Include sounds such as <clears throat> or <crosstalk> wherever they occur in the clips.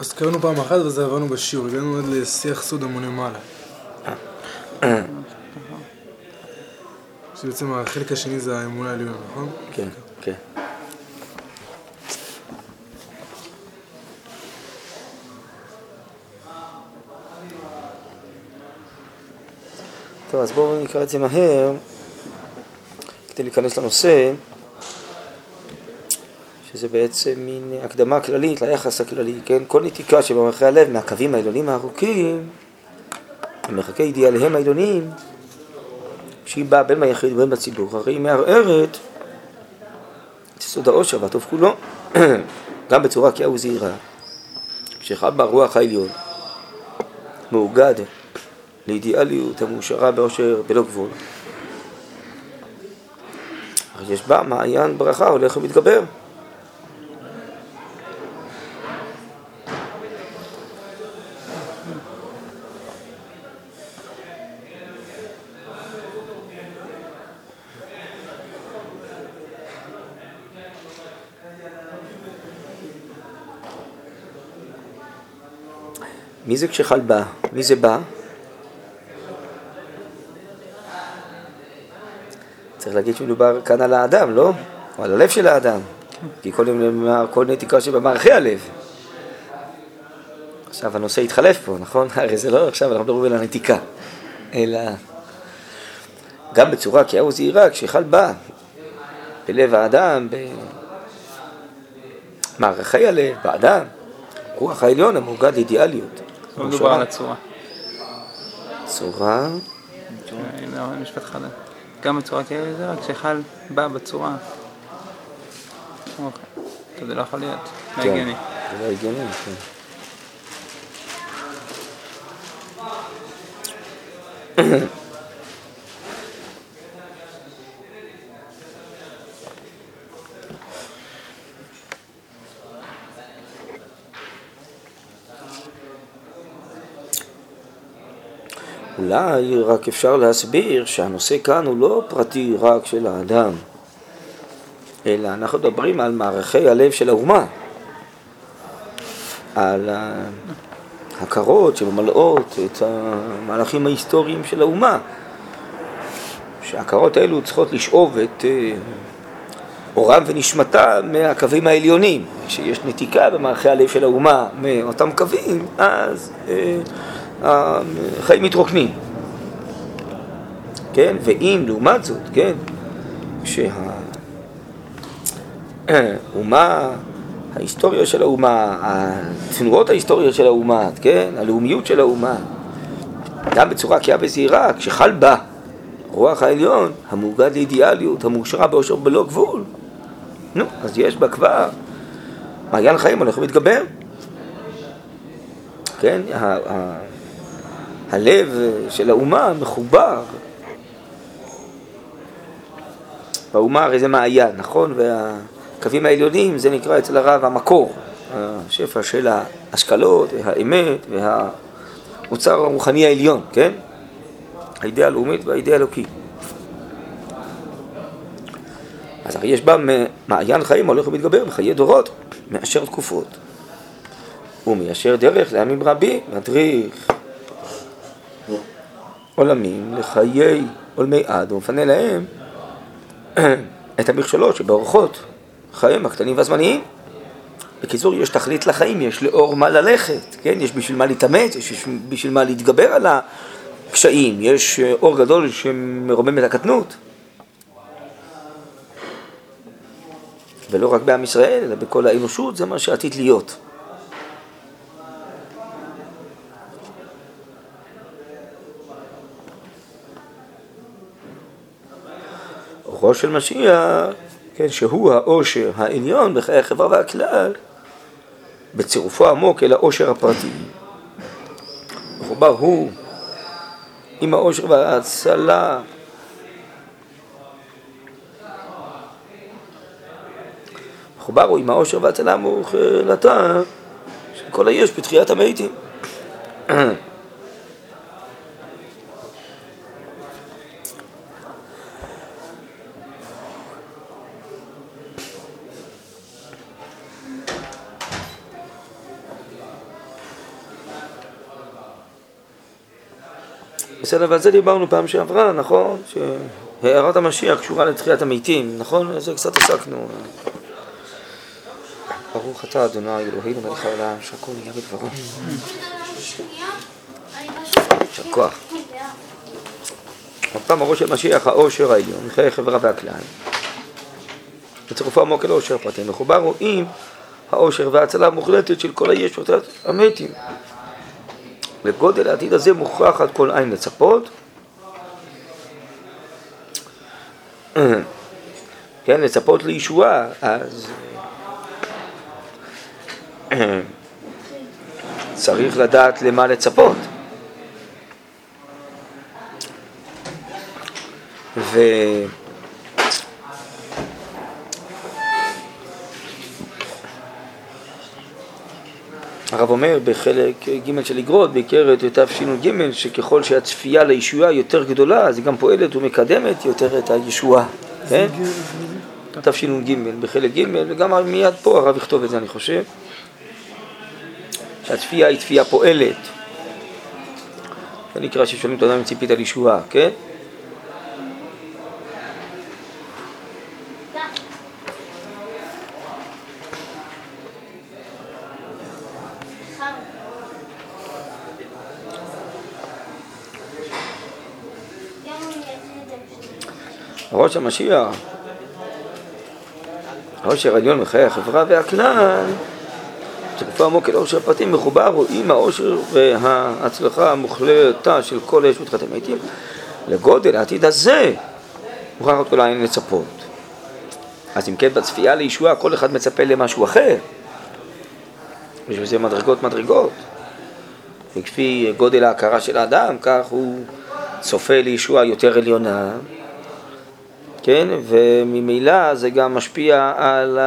אז קראנו פעם אחת וזה עברנו בשיעור, הגענו עד לשיח סוד המונה מעלה. שבעצם החלק השני זה האמונה העליונה, נכון? כן, כן. טוב, אז בואו נקרא את זה מהר, כדי להיכנס לנושא, שזה בעצם מין הקדמה כללית ליחס הכללי, כן? כל נתיקה שבמרחי הלב מהקווים העליונים הארוכים, במרחקי אידיאליהם העליונים, שהיא באה בין ביחיד ובין בציבור, הרי היא מערערת את יסוד העושר והטוב כולו, <clears throat> גם בצורה קאה וזהירה, כשאחד ברוח העליון מאוגד לאידיאליות המאושרה באושר בלא גבול. יש בה מעיין ברכה הולך ומתגבר. זה כשחל בא? מי זה בא? צריך להגיד שמדובר כאן על האדם, לא? או על הלב של האדם. כי קודם נאמר כל נתיקה שבמערכי הלב. עכשיו הנושא התחלף פה, נכון? <laughs> הרי זה לא עכשיו, אנחנו מדברים על הנתיקה. אלא גם בצורה קהה וזהירה, כשחל בא בלב האדם, במערכי הלב, באדם, רוח העליון המאוגד אידיאליות. לא מדובר על הצורה. צורה? משפט חדש. גם בצורה כאלה זה רק שחל בא בצורה. אוקיי. זה לא יכול להיות. לא כן. הגיוני. זה לא הגיוני, כן. אולי רק אפשר להסביר שהנושא כאן הוא לא פרטי רק של האדם, אלא אנחנו מדברים על מערכי הלב של האומה, על ההכרות שממלאות את המהלכים ההיסטוריים של האומה, שההכרות האלו צריכות לשאוב את אה, אורם ונשמתם מהקווים העליונים. כשיש נתיקה במערכי הלב של האומה מאותם קווים, אז אה, החיים מתרוקנים. כן? ואם לעומת זאת, כן, שהאומה, ההיסטוריה של האומה, התנועות ההיסטוריות של האומה, כן, הלאומיות של האומה, גם בצורה קהה וזהירה, כשחל בה רוח העליון, המאוגד לאידיאליות, המאושרה באושר בלא גבול, נו, אז יש בה כבר מעיין חיים הולך ומתגבר. כן, הלב של האומה מחובר. באומה הרי זה מעיין, נכון? והקווים העליונים זה נקרא אצל הרב המקור, השפע של ההשכלות והאמת והאוצר הרוחני העליון, כן? האידאה הלאומית והאידאה האלוקית. אז הרי יש בה מעיין חיים הולך ומתגבר בחיי דורות, מאשר תקופות. הוא מיישר דרך לעמים רבים, מדריך עולמים לחיי עולמי עד, ומפנה להם <clears throat> את המכשולות שבאורחות חייהם הקטנים והזמניים. בקיצור, יש תכלית לחיים, יש לאור מה ללכת, כן? יש בשביל מה להתאמץ, יש בשביל מה להתגבר על הקשיים, יש אור גדול שמרומם את הקטנות. ולא רק בעם ישראל, אלא בכל האנושות, זה מה שעתיד להיות. אורו של משיח, כן, שהוא העושר העליון בחיי החברה והכלל, בצירופו העמוק אל העושר הפרטי. מחובר הוא עם העושר וההצלה. מחובר הוא עם העושר וההצלה המוחלטה של כל היש בתחיית המתים. בסדר, ועל זה דיברנו פעם שעברה, נכון? שהערת המשיח קשורה לתחיית המתים, נכון? זה קצת עסקנו. ברוך אתה אדוני אלוהינו מלך העולם שהכל נהיה בדברו. יישר כוח. עוד פעם הראש של משיח העושר העליון, חיי חברה והכלל. בצירופו עמוק אל עושר פרטים מחובר רואים העושר וההצלה המוחלטת של כל הישועות המתים. לגודל העתיד הזה מוכרח עד כל עין לצפות. כן, לצפות לישועה, אז צריך לדעת למה לצפות. ו... הרב אומר בחלק ג' של אגרות, באיגרת תשנ"ג, שככל שהצפייה לישועה יותר גדולה, אז היא גם פועלת ומקדמת יותר את הישועה, כן? תשנ"ג, בחלק ג', וגם מיד פה הרב יכתוב את זה, אני חושב, שהצפייה היא צפייה פועלת. זה נקרא ששואלים את האדם אם ציפית לישועה, כן? ראש המשיח, העושר העליון מחיי החברה והכלל, תקופה עמוק אל עושר הפרטים מחובר, רואים העושר וההצלחה המוחלטה של כל הישות חתם מתים, לגודל העתיד הזה מוכרח את כל לצפות. אז אם כן, בצפייה לישועה כל אחד מצפה למשהו אחר. יש בזה מדרגות מדרגות. וכפי גודל ההכרה של האדם, כך הוא צופה לישועה יותר עליונה, כן? וממילא זה גם משפיע על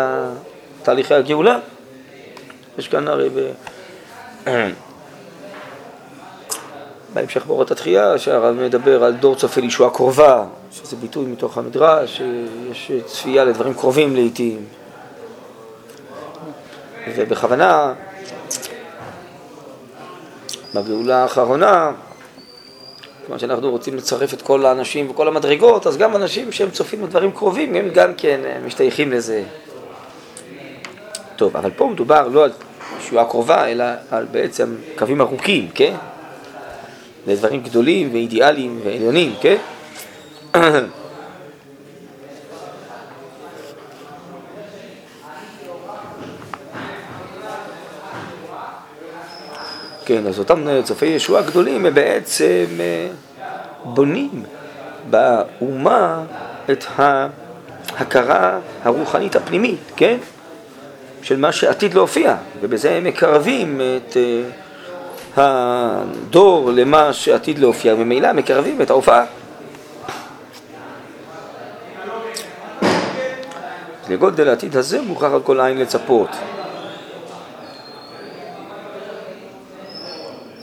תהליכי הגאולה. יש כאן הרי ב... <clears throat> בהמשך באורות התחייה, שהרב מדבר על דור צופה לישועה קרובה, שזה ביטוי מתוך המדרש, שיש צפייה לדברים קרובים לעיתים. ובכוונה, בגאולה האחרונה, כיוון שאנחנו רוצים לצרף את כל האנשים וכל המדרגות, אז גם אנשים שהם צופים בדברים קרובים, הם גם כן משתייכים לזה. טוב, אבל פה מדובר לא על ישועה קרובה, אלא על בעצם קווים ארוכים, כן? לדברים גדולים ואידיאליים ועליונים, כן? <clears throat> כן, אז אותם צופי ישועה גדולים הם בעצם אה, בונים באומה את ההכרה הרוחנית הפנימית, כן? של מה שעתיד להופיע, ובזה הם מקרבים את אה, הדור למה שעתיד להופיע, וממילא מקרבים את ההופעה. לגודל העתיד הזה מוכרח על כל עין לצפות.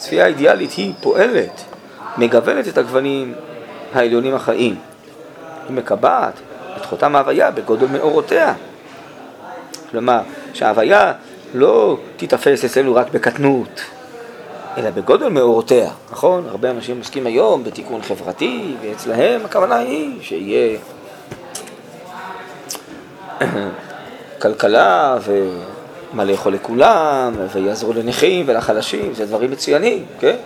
צפייה אידיאלית היא פועלת, מגוונת את הגוונים העליונים החיים. היא מקבעת את חותם ההוויה בגודל מאורותיה. כלומר, שההוויה לא תיתפס אצלנו רק בקטנות, אלא בגודל מאורותיה, נכון? הרבה אנשים עוסקים היום בתיקון חברתי, ואצלהם הכוונה היא שיהיה <clears throat> כלכלה ומה לאכול לכולם, ויעזרו לנכים ולחלשים, זה דברים מצוינים, כן?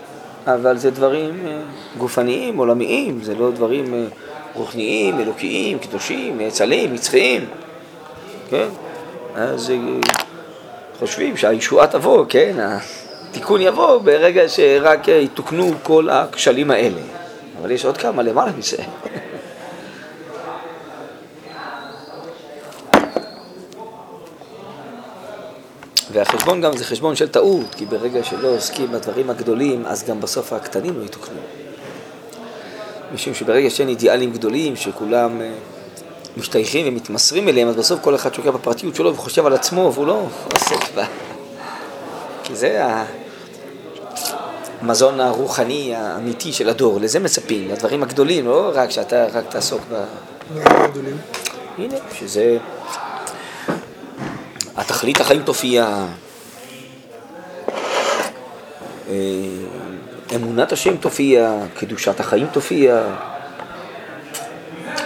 אבל זה דברים אה, גופניים, עולמיים, זה לא דברים אה, רוחניים, אלוקיים, קדושים, נאצלים, נצחיים, כן? אז אה, חושבים שהישועה תבוא, כן? התיקון יבוא ברגע שרק יתוקנו כל הכשלים האלה. אבל יש עוד כמה למעלה מזה. <laughs> והחשבון גם זה חשבון של טעות, כי ברגע שלא עוסקים בדברים הגדולים, אז גם בסוף הקטנים לא יתוקנו. משום שברגע שאין אידיאלים גדולים, שכולם אה, משתייכים ומתמסרים אליהם, אז בסוף כל אחד שוקע בפרטיות שלו וחושב על עצמו, והוא לא עוסק בה. כי זה המזון הרוחני האמיתי של הדור, לזה מצפים, לדברים הגדולים, לא רק שאתה רק תעסוק ב... הנה, שזה... התכלית החיים תופיע, אה, אמונת השם תופיע, קדושת החיים תופיע,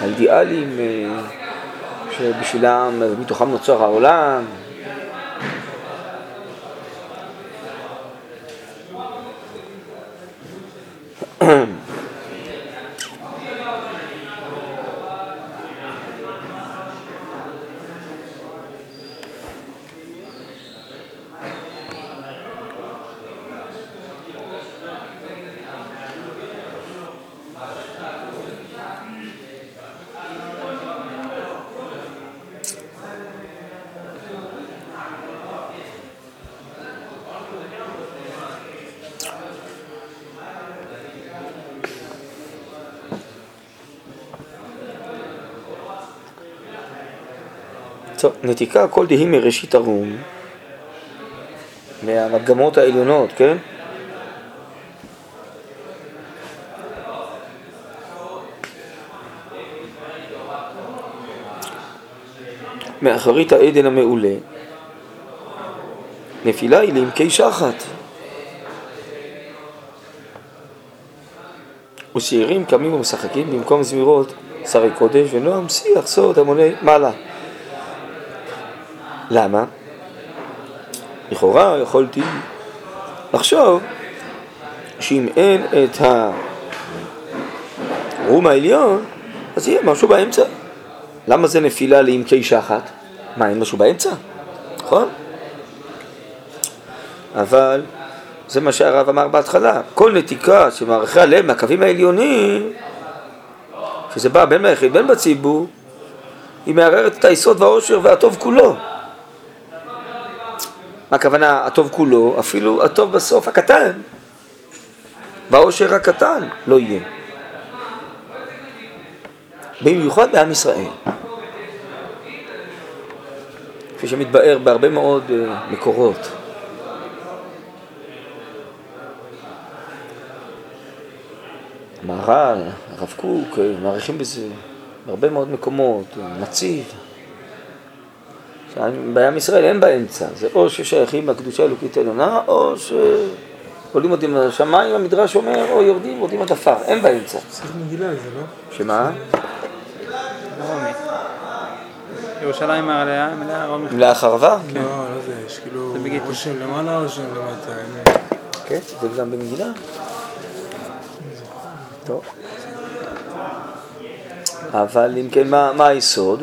האידיאלים אה, שבשבילם, מתוכם נוצר העולם. <clears throat> טוב, נתיקה כל דהי מראשית הרום, מהמגמות העליונות, כן? מאחרית העדן המעולה, נפילה היא לעמקי שחת. ושעירים קמים ומשחקים במקום זמירות שרי קודש ונועם שיח סוד המוני מעלה. למה? לכאורה יכולתי לחשוב שאם אין את הרום העליון, אז יהיה משהו באמצע. למה זה נפילה לעמקי שחת? מה, אין משהו באמצע? נכון? אבל זה מה שהרב אמר בהתחלה, כל נתיקה שמערכי הלב מהקווים העליונים, שזה בא בין מהיחיד בין בציבור, היא מערערת את היסוד והעושר והטוב כולו. מה הכוונה הטוב כולו? אפילו הטוב בסוף הקטן, והעושר הקטן לא יהיה. במיוחד בעם ישראל. כפי שמתבאר בהרבה מאוד אה, מקורות. מהר"ל, הרב קוק, אה, מעריכים בזה בהרבה מאוד מקומות, נציב. בעם ישראל אין באמצע, זה או ששייכים לקדושה האלוקית העליונה, או שעולים אותי מהשמיים, המדרש אומר, או יורדים ועולים עד עפר, אין באמצע. צריך מגילה זה, לא? שמה? ירושלים מלאה, מלאה רומי. מלאה חרבה? לא, לא זה, יש כאילו זה בגיטין. רושם למעלה, רושם למטה. כן, זה גם במגילה. טוב. אבל אם כן, מה, מה היסוד?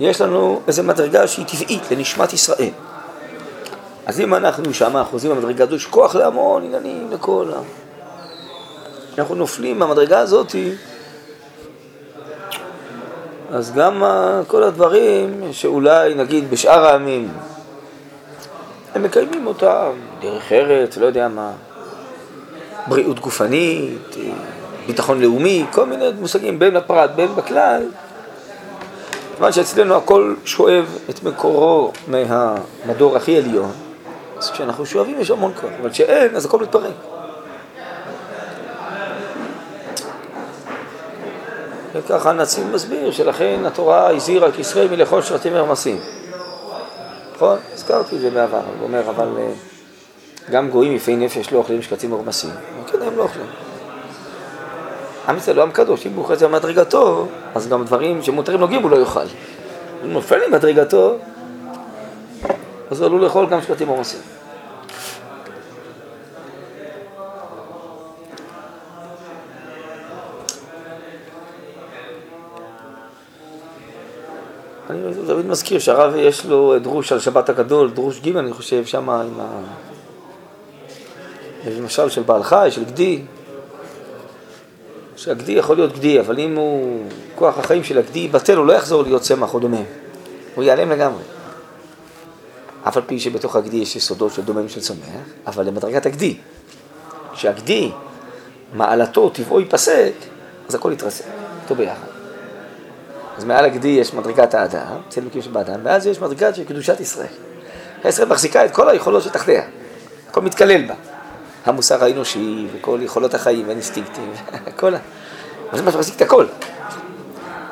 שיש לנו איזו מדרגה שהיא טבעית לנשמת ישראל. אז אם אנחנו שם חוזרים במדרגה הזו, יש כוח להמון עניינים לכל ה... אנחנו נופלים מהמדרגה הזאת, אז גם כל הדברים שאולי נגיד בשאר העמים הם מקיימים אותם, דרך ארץ, לא יודע מה, בריאות גופנית, ביטחון לאומי, כל מיני מושגים בין בפרט בין בכלל. כיוון שאצלנו הכל שואב את מקורו מהמדור הכי עליון, אז כשאנחנו שואבים יש המון כוח, אבל כשאין אז הכל מתפרק. וככה הנציב מסביר שלכן התורה הזהירה כישראל מלאכול שרתים ורמסים. נכון? הזכרתי את זה בעבר, הוא אומר, אבל אה, גם גויים יפי נפש לא אוכלים שקצים ורמסים. כן, הם לא אוכלים. עם ישראל לא עם קדוש, אם הוא זה במדרגתו, אז גם דברים שמותרים נוגעים הוא לא יאכל. אם נופל ממדרגתו, אז הוא עלול לאכול גם שקצים ורמסים. אני תמיד מזכיר שהרב יש לו דרוש על שבת הגדול, דרוש ג' אני חושב, שם עם ה... למשל של בעל חי, של גדי, שהגדי יכול להיות גדי, אבל אם הוא, כוח החיים של הגדי יבטל, הוא לא יחזור להיות צמח או דומם, הוא ייעלם לגמרי. אף על פי שבתוך הגדי יש יסודות של דומם של צומח, אבל למדרגת הגדי, שהגדי, מעלתו, טבעו ייפסק, אז הכל יתרסק, אותו ביחד. אז מעל הגדי יש מדרגת האדם, אצל אלוקים שבאדם, ואז יש מדרגת של קדושת ישראל. ישראל מחזיקה את כל היכולות שתחתיה, הכל מתקלל בה. המוסר האנושי וכל יכולות החיים והאינסטינקטים, <laughs> הכל. אבל זה שמחזיק את הכל.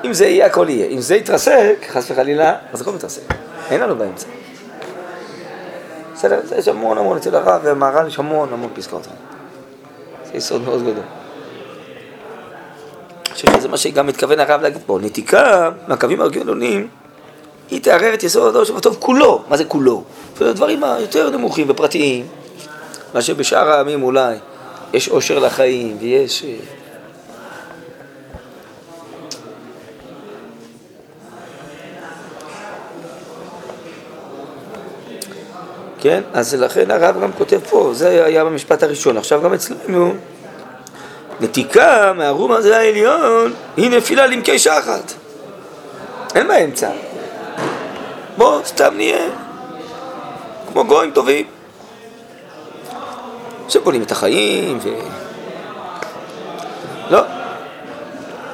אם זה יהיה, הכל יהיה. אם זה יתרסק, חס וחלילה, אז הכל מתרסק. אין לנו באמצע. בסדר? יש המון המון אצל הרב והמהר"ל יש המון המון פסקאות. זה יסוד מאוד גדול. אני חושב שזה מה שגם מתכוון הרב להגיד פה. נתיקה מהקווים הגדולים היא תערער את יסוד הדור שבטוב כולו. מה זה כולו? זה הדברים היותר נמוכים ופרטיים, מה שבשאר העמים אולי יש עושר לחיים ויש... אה, כן? אז לכן הרב גם כותב פה, זה היה במשפט הראשון. עכשיו גם אצלנו, נתיקה מהרום הזה העליון היא נפילה לעמקי שחת. אין באמצע. בוא, סתם נהיה כמו גויים טובים. שבונים את החיים ו... לא.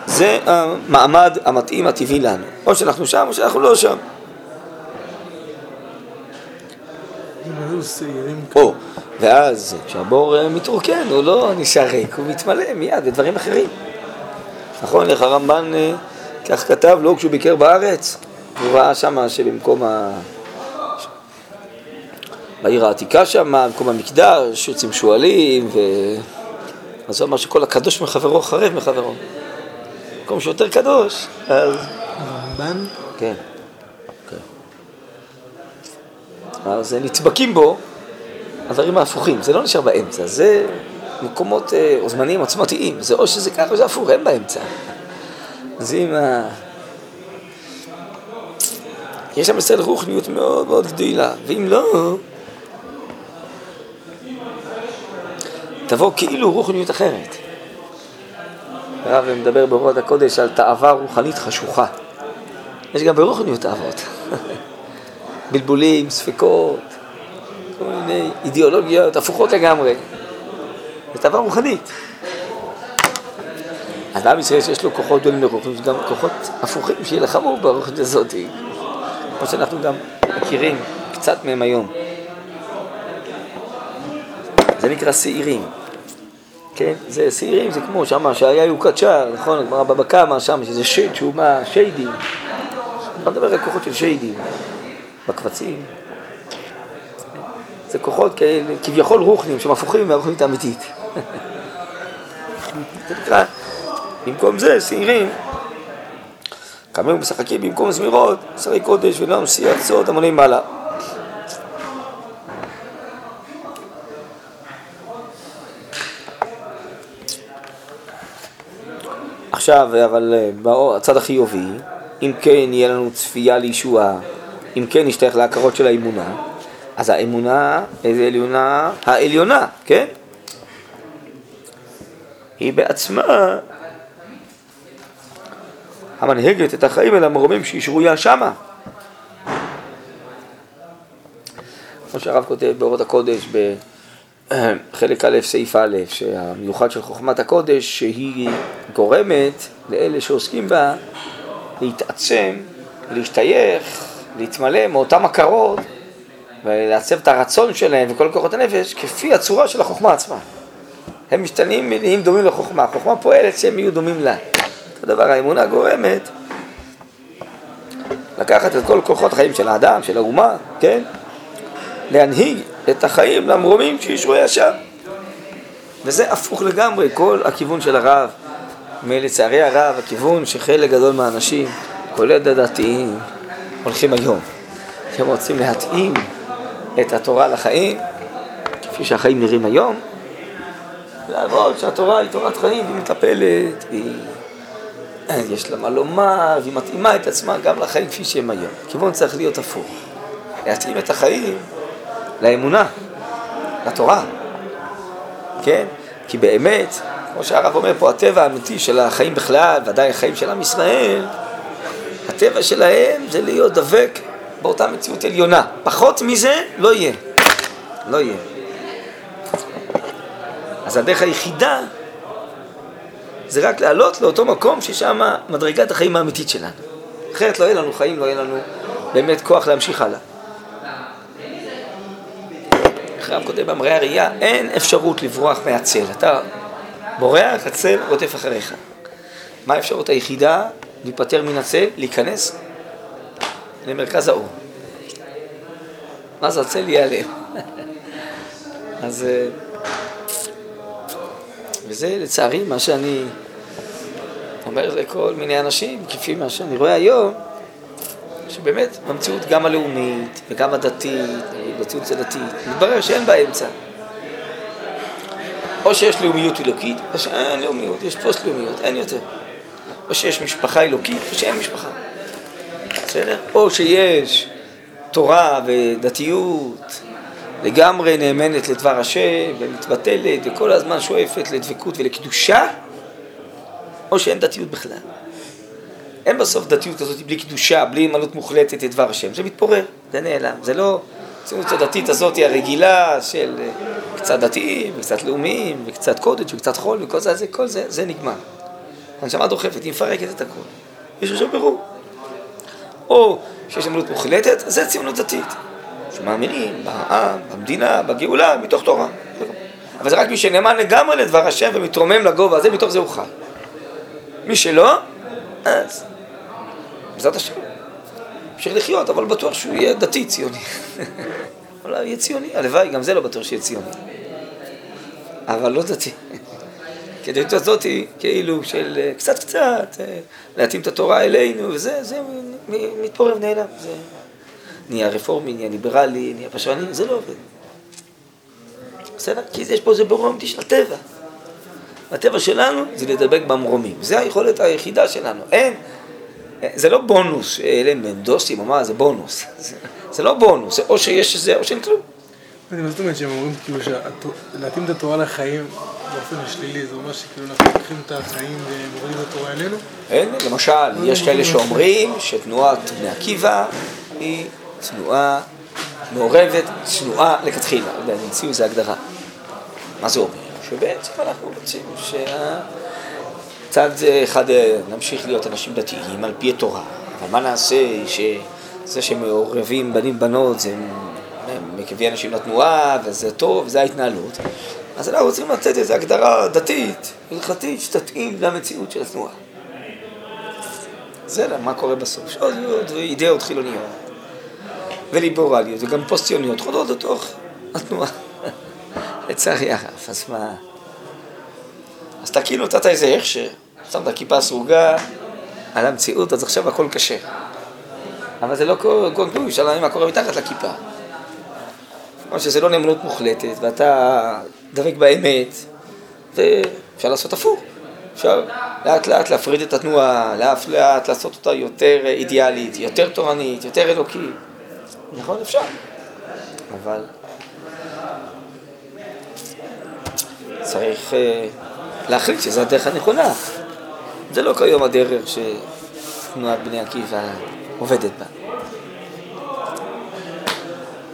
זה המעמד המתאים הטבעי לנו. או שאנחנו שם או שאנחנו לא שם. או, ואז כשהבור אה, מתרוקן הוא לא נשאר ריק, הוא מתמלא מיד בדברים אחרים. נכון, איך הרמב"ן אה, כך כתב, לא כשהוא ביקר בארץ, הוא ראה שמה שבמקום ה... בעיר העתיקה שם, במקום המקדש, יוצאים שועלים, ו... אז הוא אמר שכל הקדוש מחברו חרב מחברו. מקום שיותר קדוש, אז... הרמב"ן? כן. אז נדבקים בו הדברים ההפוכים, זה לא נשאר באמצע, זה מקומות אה, או זמנים עוצמתיים, זה או שזה ככה או שזה הפוך, אין באמצע. אז אם ה... יש שם אצל רוחניות מאוד מאוד גדולה, ואם לא, תבוא כאילו רוחניות אחרת. הרב מדבר באורות הקודש על תאווה רוחנית חשוכה. יש גם ברוחניות תאוות. <laughs> בלבולים, ספקות, כל מיני אידיאולוגיות הפוכות לגמרי. זה דבר רוחנית. אז לעם ישראל שיש לו כוחות גדולים לרוחנית, גם כוחות הפוכים שיילחמו ברוחנית הזאת, כמו שאנחנו גם מכירים קצת מהם היום. זה נקרא שעירים. כן? זה שעירים, זה כמו שמה שהיה יוקדשה, נכון? הגמרא בבא קמא שם, שזה שד שהוא מה? שיידים. אני מדבר על כוחות של שיידים. בקבצים. זה כוחות כאלה, כביכול רוחנים, שהם הפוכים מהרוחנית האמיתית. <laughs> במקום זה, שעירים, קמים ומשחקים במקום זמירות, שרי קודש ולא שיח סוד המוני מעלה. עכשיו, אבל אה, הצד החיובי, אם כן יהיה לנו צפייה לישועה אם כן נשתייך להכרות של האמונה, אז האמונה, איזה עליונה? העליונה, כן? היא בעצמה המנהגת את החיים אל המרומים שהיא שרויה שמה. כמו שהרב כותב באורות הקודש <clears throat> בחלק א', סעיף א', שהמיוחד של חוכמת הקודש שהיא גורמת לאלה שעוסקים בה להתעצם, להשתייך להתמלא מאותן הכרות ולעצב את הרצון שלהם וכל כוחות הנפש כפי הצורה של החוכמה עצמה. הם משתנים, נהיים דומים לחוכמה. החוכמה פועלת שהם יהיו דומים לה. אותו דבר, האמונה גורמת לקחת את כל כוחות החיים של האדם, של האומה, כן? להנהיג את החיים למרומים שישרו ישר. וזה הפוך לגמרי, כל הכיוון של הרב. מלצערי הרב, הכיוון שחלק גדול מהאנשים, כולל הדתיים, הולכים היום. שהם רוצים להתאים את התורה לחיים, כפי שהחיים נראים היום, לעבוד שהתורה היא תורת חיים, והיא מטפלת, והיא... יש לה מה לומר, והיא מתאימה את עצמה גם לחיים כפי שהם היום. כיוון צריך להיות הפוך. להתאים את החיים לאמונה, לתורה. כן? כי באמת, כמו שהרב אומר פה, הטבע האמיתי של החיים בכלל, ודאי החיים של עם ישראל, הטבע שלהם זה להיות דבק באותה מציאות עליונה. פחות מזה לא יהיה. לא יהיה. אז הדרך היחידה זה רק לעלות לאותו מקום ששם מדרגת החיים האמיתית שלנו. אחרת לא יהיה לנו חיים, לא יהיה לנו באמת כוח להמשיך הלאה. אחרי כותב במראה הראייה, אין אפשרות לברוח מהצל. אתה בורח, הצל רודף אחריך. מה האפשרות היחידה? להיפטר מן הצל, להיכנס למרכז האור. זה הצל ייעלם. <laughs> אז... אה, וזה לצערי מה שאני אומר לכל מיני אנשים, כפי מה שאני רואה היום, שבאמת במציאות גם הלאומית וגם הדתית, במציאות הדתית, מתברר שאין באמצע. או שיש לאומיות אלוקית, או שאין לאומיות, יש פוסט לאומיות, אין יותר. או שיש משפחה אלוקית, או שאין משפחה. בסדר? או שיש תורה ודתיות לגמרי נאמנת לדבר השם ומתבטלת וכל הזמן שואפת לדבקות ולקדושה, או שאין דתיות בכלל. אין בסוף דתיות כזאת בלי קדושה, בלי אמנות מוחלטת לדבר השם, זה מתפורר, זה נעלם, זה לא הציונות הדתית הזאת היא הרגילה של אה, קצת דתיים, וקצת לאומיים, וקצת קודש, וקצת חול, וכל זה, זה, כל זה, זה נגמר. הנשמה דוחפת, היא מפרקת את הכל. יש עכשיו ברור. או שיש אמנות מוחלטת, זה ציונות דתית. שמאמינים בעם, במדינה, בגאולה, מתוך תורה. אבל זה רק מי שנאמן לגמרי לדבר השם ומתרומם לגובה הזה, מתוך זה הוא חי. מי שלא, אז בעזרת השם. ימשיך לחיות, אבל בטוח שהוא יהיה דתי ציוני. <laughs> אולי יהיה ציוני, הלוואי, גם זה לא בטוח שיהיה ציוני. אבל לא דתי. כי הדתיות הזאת היא כאילו של אה, קצת קצת, אה, להתאים את התורה אלינו, וזה, זה מתפורר ונעלם. זה נהיה רפורמי, נהיה ליברלי, נהיה פשרני, זה לא עובד. בסדר? כי יש פה איזה ברור אמיתי של הטבע. הטבע שלנו זה לדבק במרומים. זו היכולת היחידה שלנו. אין, זה לא בונוס, אלה הם דוסים או מה, זה בונוס. זה, זה לא בונוס, זה או שיש זה או שאין כלום. מה זאת אומרת שהם אומרים כאילו להתאים את התורה לחיים באופן שלילי, זה אומר שכאילו אנחנו לוקחים את החיים ומורידים את התורה אלינו? אין, למשל, יש כאלה שאומרים שתנועת בני עקיבא היא תנועה מעורבת, צנועה לכתחילה, לא יודע, המציאו איזה הגדרה. מה זה אומר? שבעצם אנחנו רוצים שהצד אחד אה, נמשיך להיות אנשים דתיים על פי התורה, אבל מה נעשה שזה שמעורבים בנים בנות זה מביא אנשים לתנועה וזה טוב, זה ההתנהלות. אז אנחנו רוצים לתת איזו הגדרה דתית, הלכתית, שתתאים למציאות של התנועה. זה מה קורה בסוף. יש עוד אידאות חילוניות וליברליות וגם פוסט-ציוניות חודרות לתוך התנועה. <laughs> לצערי הרב, אז מה... אז אתה כאילו נתת איזה הכשר, שמת כיפה סרוגה על המציאות, אז עכשיו הכל קשה. אבל זה לא כל כלום, אפשר להבין מה קורה מתחת לכיפה. כלומר שזה לא נאמנות מוחלטת, ואתה דבק באמת, ואפשר לעשות הפוך. אפשר לאט לאט להפריד את התנועה, לאט לאט לעשות אותה יותר אידיאלית, יותר תורנית, יותר אלוקית. נכון, אפשר. אבל צריך uh, להחליט שזו הדרך הנכונה. זה לא כיום הדרך שתנועת בני עקיבא עובדת בה.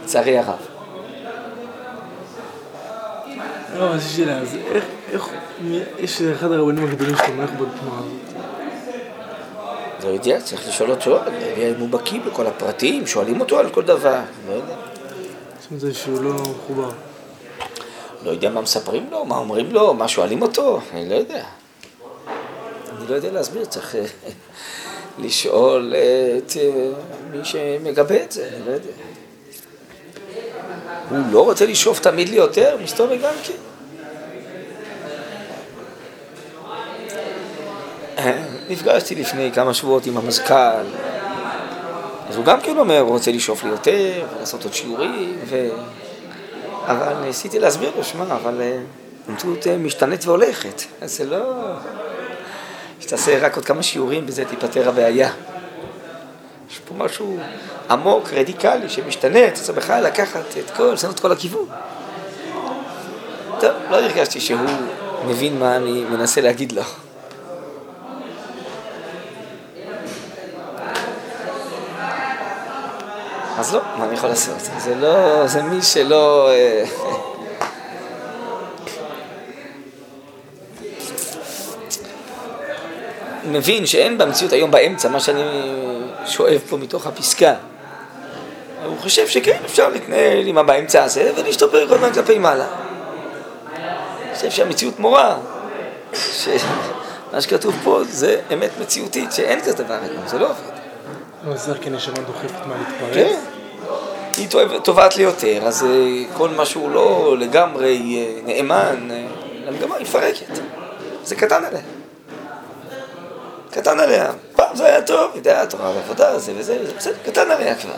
לצערי הרב. לא, אז יש שאלה, אז איך, איך, יש אחד הרבנים הגדולים שתומך בתנועה הזאת? לא יודע, צריך לשאול אותו, אם הוא בקיא בכל הפרטים, שואלים אותו על כל דבר, לא יודע. זאת אומרת שהוא לא מחובר. לא יודע מה מספרים לו, מה אומרים לו, מה שואלים אותו, אני לא יודע. אני לא יודע להסביר, צריך אה, לשאול את אה, מי שמגבה את זה, לא יודע. הוא לא רוצה לשאוף תמיד ליותר, מסתובב גם כן. נפגשתי לפני כמה שבועות עם המזכ"ל, אז הוא גם כן אומר, הוא רוצה לשאוף ליותר, לעשות עוד שיעורים, ו... אבל ניסיתי להסביר לו, שמע, אבל אה, המציאות משתנית והולכת, אז זה לא... שתעשה רק עוד כמה שיעורים, בזה תיפתר הבעיה. יש פה משהו עמוק, רדיקלי, שמשתנה, אתה צריך בכלל לקחת את כל, לשנות את כל הכיוון. טוב, לא הרגשתי שהוא מבין מה אני מנסה להגיד לו. אז לא, מה אני יכול לעשות? זה לא, זה מי שלא... מבין שאין במציאות היום באמצע מה שאני שואב פה מתוך הפסקה. הוא חושב שכן, אפשר להתנהל עם הבאמצע הזה ולהשתפר כל הזמן כלפי מעלה. אני חושב שהמציאות מורה, שמה שכתוב פה זה אמת מציאותית, שאין כזה דבר היום, זה לא עובד. לא, זה כן נשמה דוחפת מה להתפרץ? כן. היא תובעת לי יותר, אז אה, כל מה שהוא לא לגמרי אה, נאמן, אה, למגמה היא מפרקת. זה קטן עליה. קטן עליה. פעם זה היה טוב, יודע, תורה ועבודה, זה וזה, זה בסדר, קטן עליה כבר.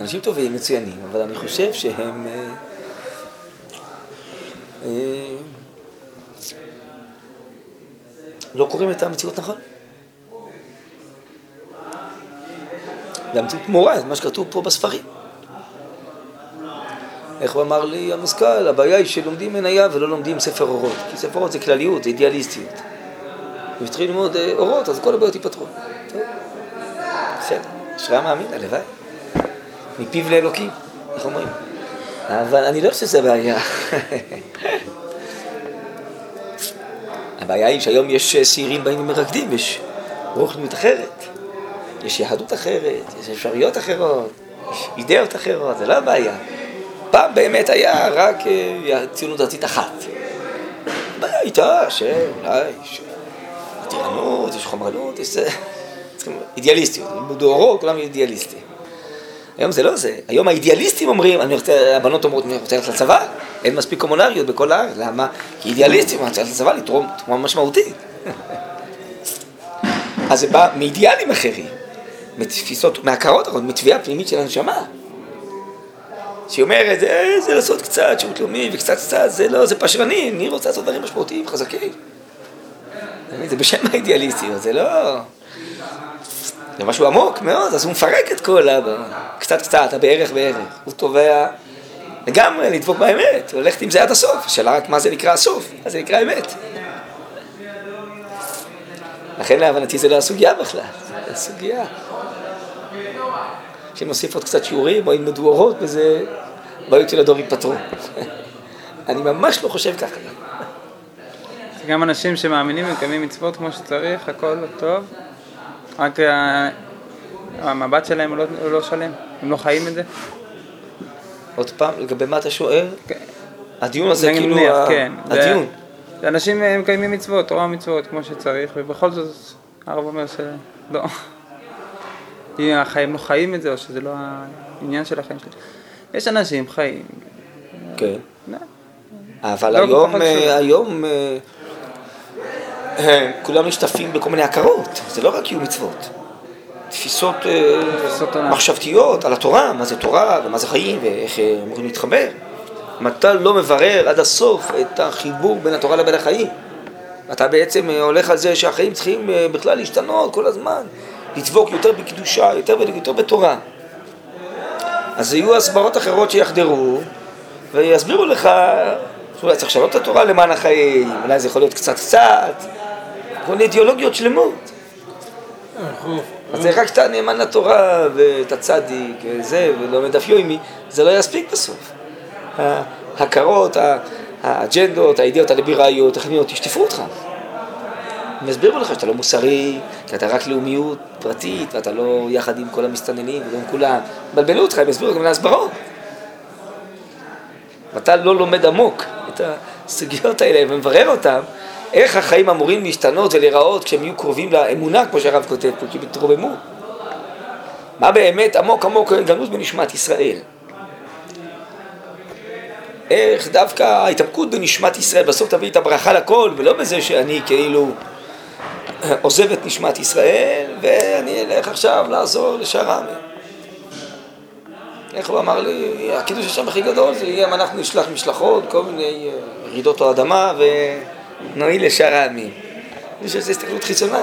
אנשים טובים, מצוינים, אבל אני חושב שהם... אה, אה, לא קוראים את המציאות נכון. והמציאות מורה את מה שכתוב פה בספרים. איך הוא אמר לי המזכ"ל, הבעיה היא שלומדים מניה ולא לומדים ספר אורות. כי ספר אורות זה כלליות, זה אידיאליסטיות. אם תתחיל ללמוד אה, אורות, אז כל הבעיות ייפתרו. בסדר, אשרי המאמין, הלוואי. מפיו לאלוקים, איך אומרים? אבל אני לא חושב שזה הבעיה. <laughs> הבעיה היא שהיום יש שעירים באים ומרקדים, יש רוח דמות אחרת, יש יהדות אחרת, יש אפשרויות אחרות, יש אידאות אחרות, זה לא הבעיה. פעם באמת היה רק אה, ציונות דתית אחת. הבעיה הייתה שאולי יש מתירנות, יש חומרנות, יש אידיאליסטיות, בדורו כולם אידיאליסטים. היום זה לא זה, היום האידיאליסטים אומרים, אני רוצה, הבנות אומרות, אני רוצה ללכת לצבא, אין מספיק קומונריות בכל הארץ, למה? כי אידיאליסטים, אני רוצה ללכת לצבא לתרום תרומה משמעותית. <laughs> אז זה בא מאידיאלים אחרים, מתפיסות, מהכרות, מתביעה פנימית של הנשמה. שהיא אומרת, זה, זה לעשות קצת שירות לאומי וקצת קצת, זה לא, זה פשרני, אני רוצה לעשות דברים משמעותיים, חזקים. זה בשם האידיאליסטיות, זה לא... זה משהו עמוק מאוד, אז הוא מפרק את כל ה... קצת קצת, הבערך בערך. הוא תובע לגמרי לדבוק באמת, הולכת עם זה עד הסוף. השאלה רק מה זה נקרא הסוף, מה זה נקרא אמת. לכן להבנתי זה לא הסוגיה בכלל, זה הסוגיה. שנוסיף עוד קצת שיעורים או ילמדו אורות וזה בעיות של הדור ייפתרו. <laughs> אני ממש לא חושב ככה. גם אנשים שמאמינים ומקיימים מצוות כמו שצריך, הכל טוב, רק המבט שלהם הוא לא, הוא לא שלם, הם לא חיים את זה. עוד פעם, לגבי מה אתה שואל? כן. הדיון הזה כאילו, מניח, ה- כן. הדיון. זה- אנשים אה, מקיימים מצוות, תורה ומצוות כמו שצריך, ובכל זאת הרב אומר שלא. אם החיים לא חיים את זה, או שזה לא העניין של החיים שלהם. יש אנשים חיים. כן. לא. אבל לא היום, אה. היום אה, אה, כולם משתתפים בכל מיני הכרות, זה לא רק קיום מצוות. תפיסות. מחשבתיות על התורה, מה זה תורה ומה זה חיים ואיך אמורים להתחבר. אם אתה לא מברר עד הסוף את החיבור בין התורה לבין החיים, אתה בעצם הולך על זה שהחיים צריכים בכלל להשתנות כל הזמן, לדבוק יותר בקדושה, יותר, יותר בתורה. אז יהיו הסברות אחרות שיחדרו ויסבירו לך שאולי צריך לשנות את התורה למען החיים, אולי זה יכול להיות קצת קצת, כל מיני אידיאולוגיות שלמות. אז זה רק שאתה נאמן לתורה ואתה צדיק וזה, ולומד דף יומי, זה לא יספיק בסוף. ההכרות, האג'נדות, האידאות הליברליות, הטכניות, ישטפו אותך. הם יסבירו לך שאתה לא מוסרי, כי אתה רק לאומיות פרטית, ואתה לא יחד עם כל המסתננים ולא עם כולם. בלבלו אותך, הם יסבירו גם להסברות. ואתה לא לומד עמוק את הסוגיות האלה ומברר אותן, איך החיים אמורים להשתנות ולהיראות כשהם יהיו קרובים לאמונה, כמו שהרב כותב פה, כי בתרוממו. מה באמת עמוק עמוק גנוז בנשמת ישראל. איך דווקא ההתעמקות בנשמת ישראל בסוף תביא את הברכה לכל, ולא בזה שאני כאילו עוזב את נשמת ישראל ואני אלך עכשיו לעזור לשאר העמים. איך הוא אמר לי, הקידוש השם הכי גדול זה יהיה אם אנחנו נשלח משלחות, כל מיני אה, רעידות או אדמה ונועיל לשאר העמים. יש איזו הסתכלות חיצונה.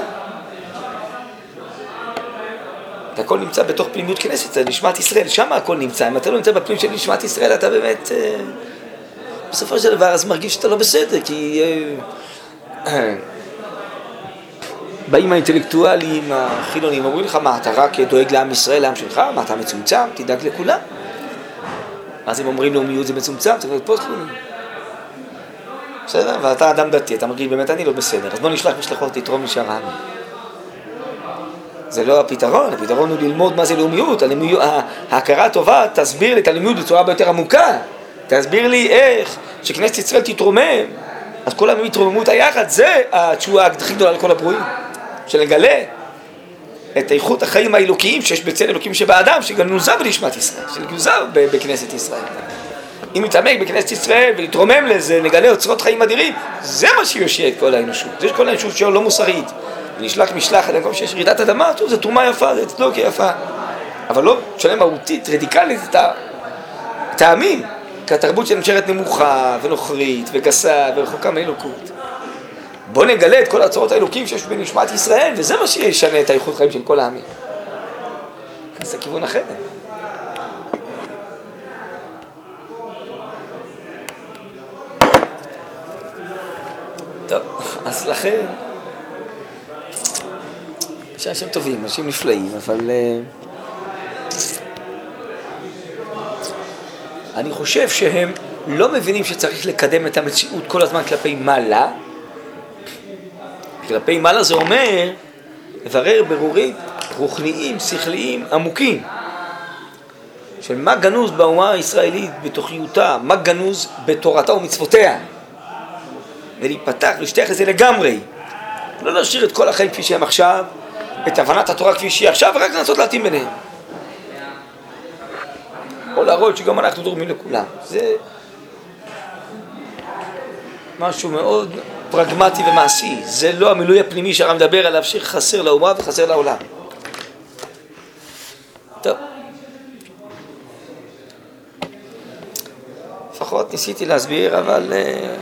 הכל נמצא בתוך פנימיות כנסת, זה נשמת ישראל, שם הכל נמצא. אם אתה לא נמצא בפנים של נשמת ישראל, אתה באמת, אה, בסופו של דבר, אז מרגיש שאתה לא בסדר, כי... באים האינטלקטואלים החילונים, אומרים לך, מה, אתה רק דואג לעם ישראל, לעם שלך? מה, אתה מצומצם? תדאג לכולם. אז הם אומרים לאומיות זה מצומצם, צריך להיות פוסט לאומי. בסדר? ואתה אדם דתי, אתה מרגיש באמת אני לא בסדר, אז בוא נשלח משלחות לתרום לשאר העמים. זה לא הפתרון, הפתרון הוא ללמוד מה זה לאומיות, הלאומיות ההכרה הטובה תסביר לי את הלאומיות בצורה הרבה יותר עמוקה, תסביר לי איך שכנסת ישראל תתרומם, אז העמים יתרוממו את היחד, זה התשובה הכי גדולה לכל הברואים. שנגלה את איכות החיים האלוקיים שיש בצל אלוקים שבאדם, שגנוזה בנשמת ישראל, שגנוזה בכנסת ישראל. אם נתעמק בכנסת ישראל ונתרומם לזה, נגלה אוצרות חיים אדירים, זה מה שיושיע את כל האנושות. זה כל האנושות שלו לא מוסרית. ונשלח משלחת במקום שיש רעידת אדמה, טוב, זו תרומה יפה, זה צדוקה יפה. אבל לא משנה מהותית, רדיקלית, את העמים. כי התרבות שלהם נשארת נמוכה ונוכרית וגסה ורחוקה מאלוקות. בוא נגלה את כל הצורות האלוקים שיש בנשמת ישראל, וזה מה שישנה את האיכות חיים של כל העמים. זה כיוון אחר. טוב, אז לכן, יש אנשים טובים, אנשים נפלאים, אבל... Uh, אני חושב שהם לא מבינים שצריך לקדם את המציאות כל הזמן כלפי מעלה. כלפי מעלה זה אומר לברר ברורים רוחניים, שכליים, עמוקים. של מה גנוז באומה הישראלית בתוכיותה, מה גנוז בתורתה ומצוותיה. ולהיפתח ולהשתייך לזה לגמרי. לא להשאיר את כל החיים כפי שהם עכשיו, את הבנת התורה כפי שהיא עכשיו, ורק לנסות להתאים ביניהם. או להראות שגם אנחנו תורמים לכולם. זה משהו מאוד פרגמטי ומעשי. זה לא המילוי הפנימי שהרב מדבר עליו שחסר לאומה וחסר לעולם. לפחות ניסיתי להסביר, אבל אה,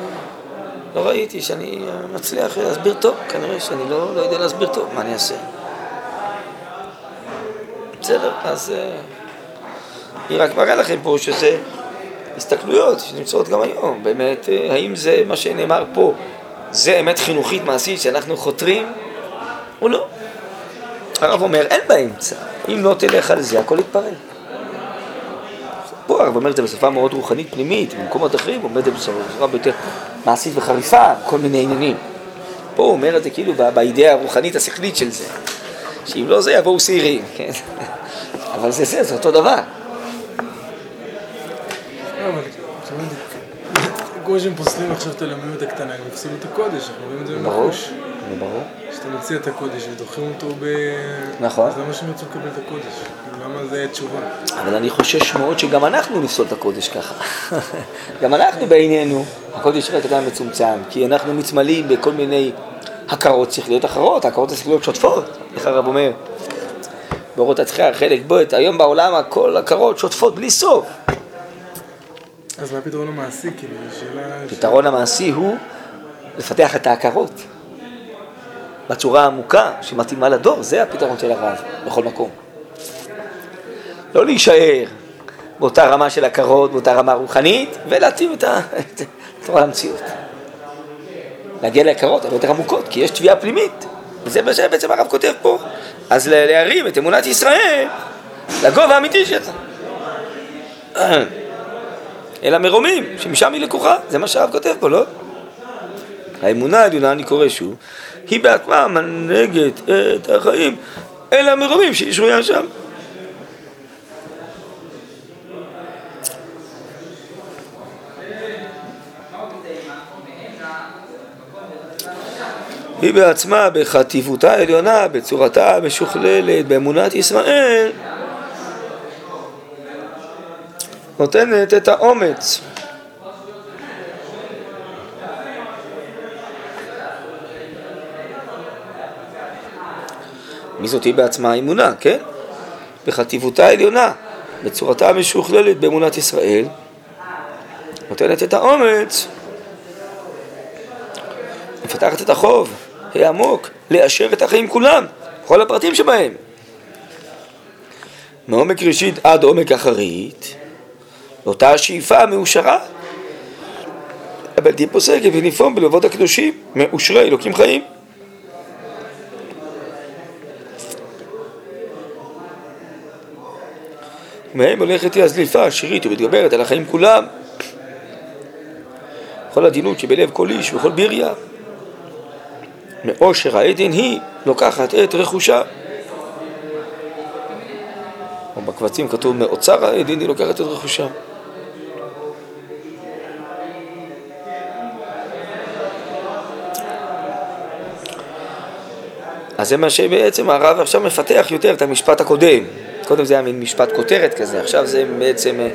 לא ראיתי שאני מצליח להסביר טוב. כנראה שאני לא, לא יודע להסביר טוב, מה אני אעשה? בסדר, אז... אה, אני רק מראה לכם פה שזה הסתכלויות שנמצאות גם היום. באמת, אה, האם זה מה שנאמר פה, זה אמת חינוכית מעשית שאנחנו חותרים או לא? הרב אומר, אין באמצע. אם לא תלך על זה, הכל יתפרק. פה הרב אומר את זה בשפה מאוד רוחנית פנימית, במקומות אחרים הוא אומר את זה בשפה יותר מעשית וחריפה, כל מיני עניינים. פה הוא אומר את זה כאילו באידאה הרוחנית השכלית של זה, שאם לא זה יבואו שעירים, כן? <laughs> אבל זה זה, זה אותו דבר. כמו שהם פוסלים עכשיו את הלאומיות הקטנה, הם יפסילו את הקודש, אנחנו רואים את זה במחוש. ברור. כשאתה מציע את הקודש ודוחים אותו ב... נכון. אז למה שהם ירצו לקבל את הקודש? למה זה תשובה? אבל אני חושש מאוד שגם אנחנו נפסול את הקודש ככה. <laughs> גם אנחנו בעינינו, הקודש רק אדם מצומצם, כי אנחנו מצמלים בכל מיני הכרות שכליות אחרות, הכרות השכליות שוטפות, איך הרב אומר? באורות התחייה, חלק ב', היום בעולם הכל הכרות שוטפות בלי סוף. אז מה הפתרון המעשי? כאילו, שאלה... הפתרון המעשי הוא לפתח את ההכרות בצורה העמוקה שמתאימה לדור, זה הפתרון של הרב בכל מקום. לא להישאר באותה רמה של הכרות, באותה רמה רוחנית, ולהתאים את התורה למציאות. להגיע להכרות הרבה יותר עמוקות, כי יש תביעה פנימית, וזה מה שבעצם הרב כותב פה. אז להרים את אמונת ישראל לגובה האמיתי שלה. אלא מרומים, שמשם היא לקוחה, זה מה שהרב כותב פה, לא? האמונה העליונה, אני קורא שוב, היא בעצמה מנהגת את החיים אל המרומים שהיא שרויה שם. היא בעצמה, בחטיבותה העליונה, בצורתה המשוכללת, באמונת ישראל, נותנת את האומץ. מי זאת היא בעצמה האמונה, כן? בחטיבותה העליונה, בצורתה המשוכללת באמונת ישראל, נותנת את האומץ, מפתחת את החוב העמוק, לאשר את החיים כולם, כל הפרטים שבהם. מעומק ראשית עד עומק אחרית, לאותה השאיפה המאושרה הבלתי פוסקת ונפעום בלבבות הקדושים, מאושרי אלוקים חיים. מהם הולכת היא הזליפה השירית ומתגברת על החיים כולם. כל עדינות שבלב כל איש וכל ביריה. מאושר העדן היא לוקחת את רכושה. או בקבצים כתוב מאוצר העדן היא לוקחת את רכושה. אז זה מה שבעצם הרב עכשיו מפתח יותר את המשפט הקודם. קודם זה היה מין משפט כותרת כזה, עכשיו זה בעצם, אה,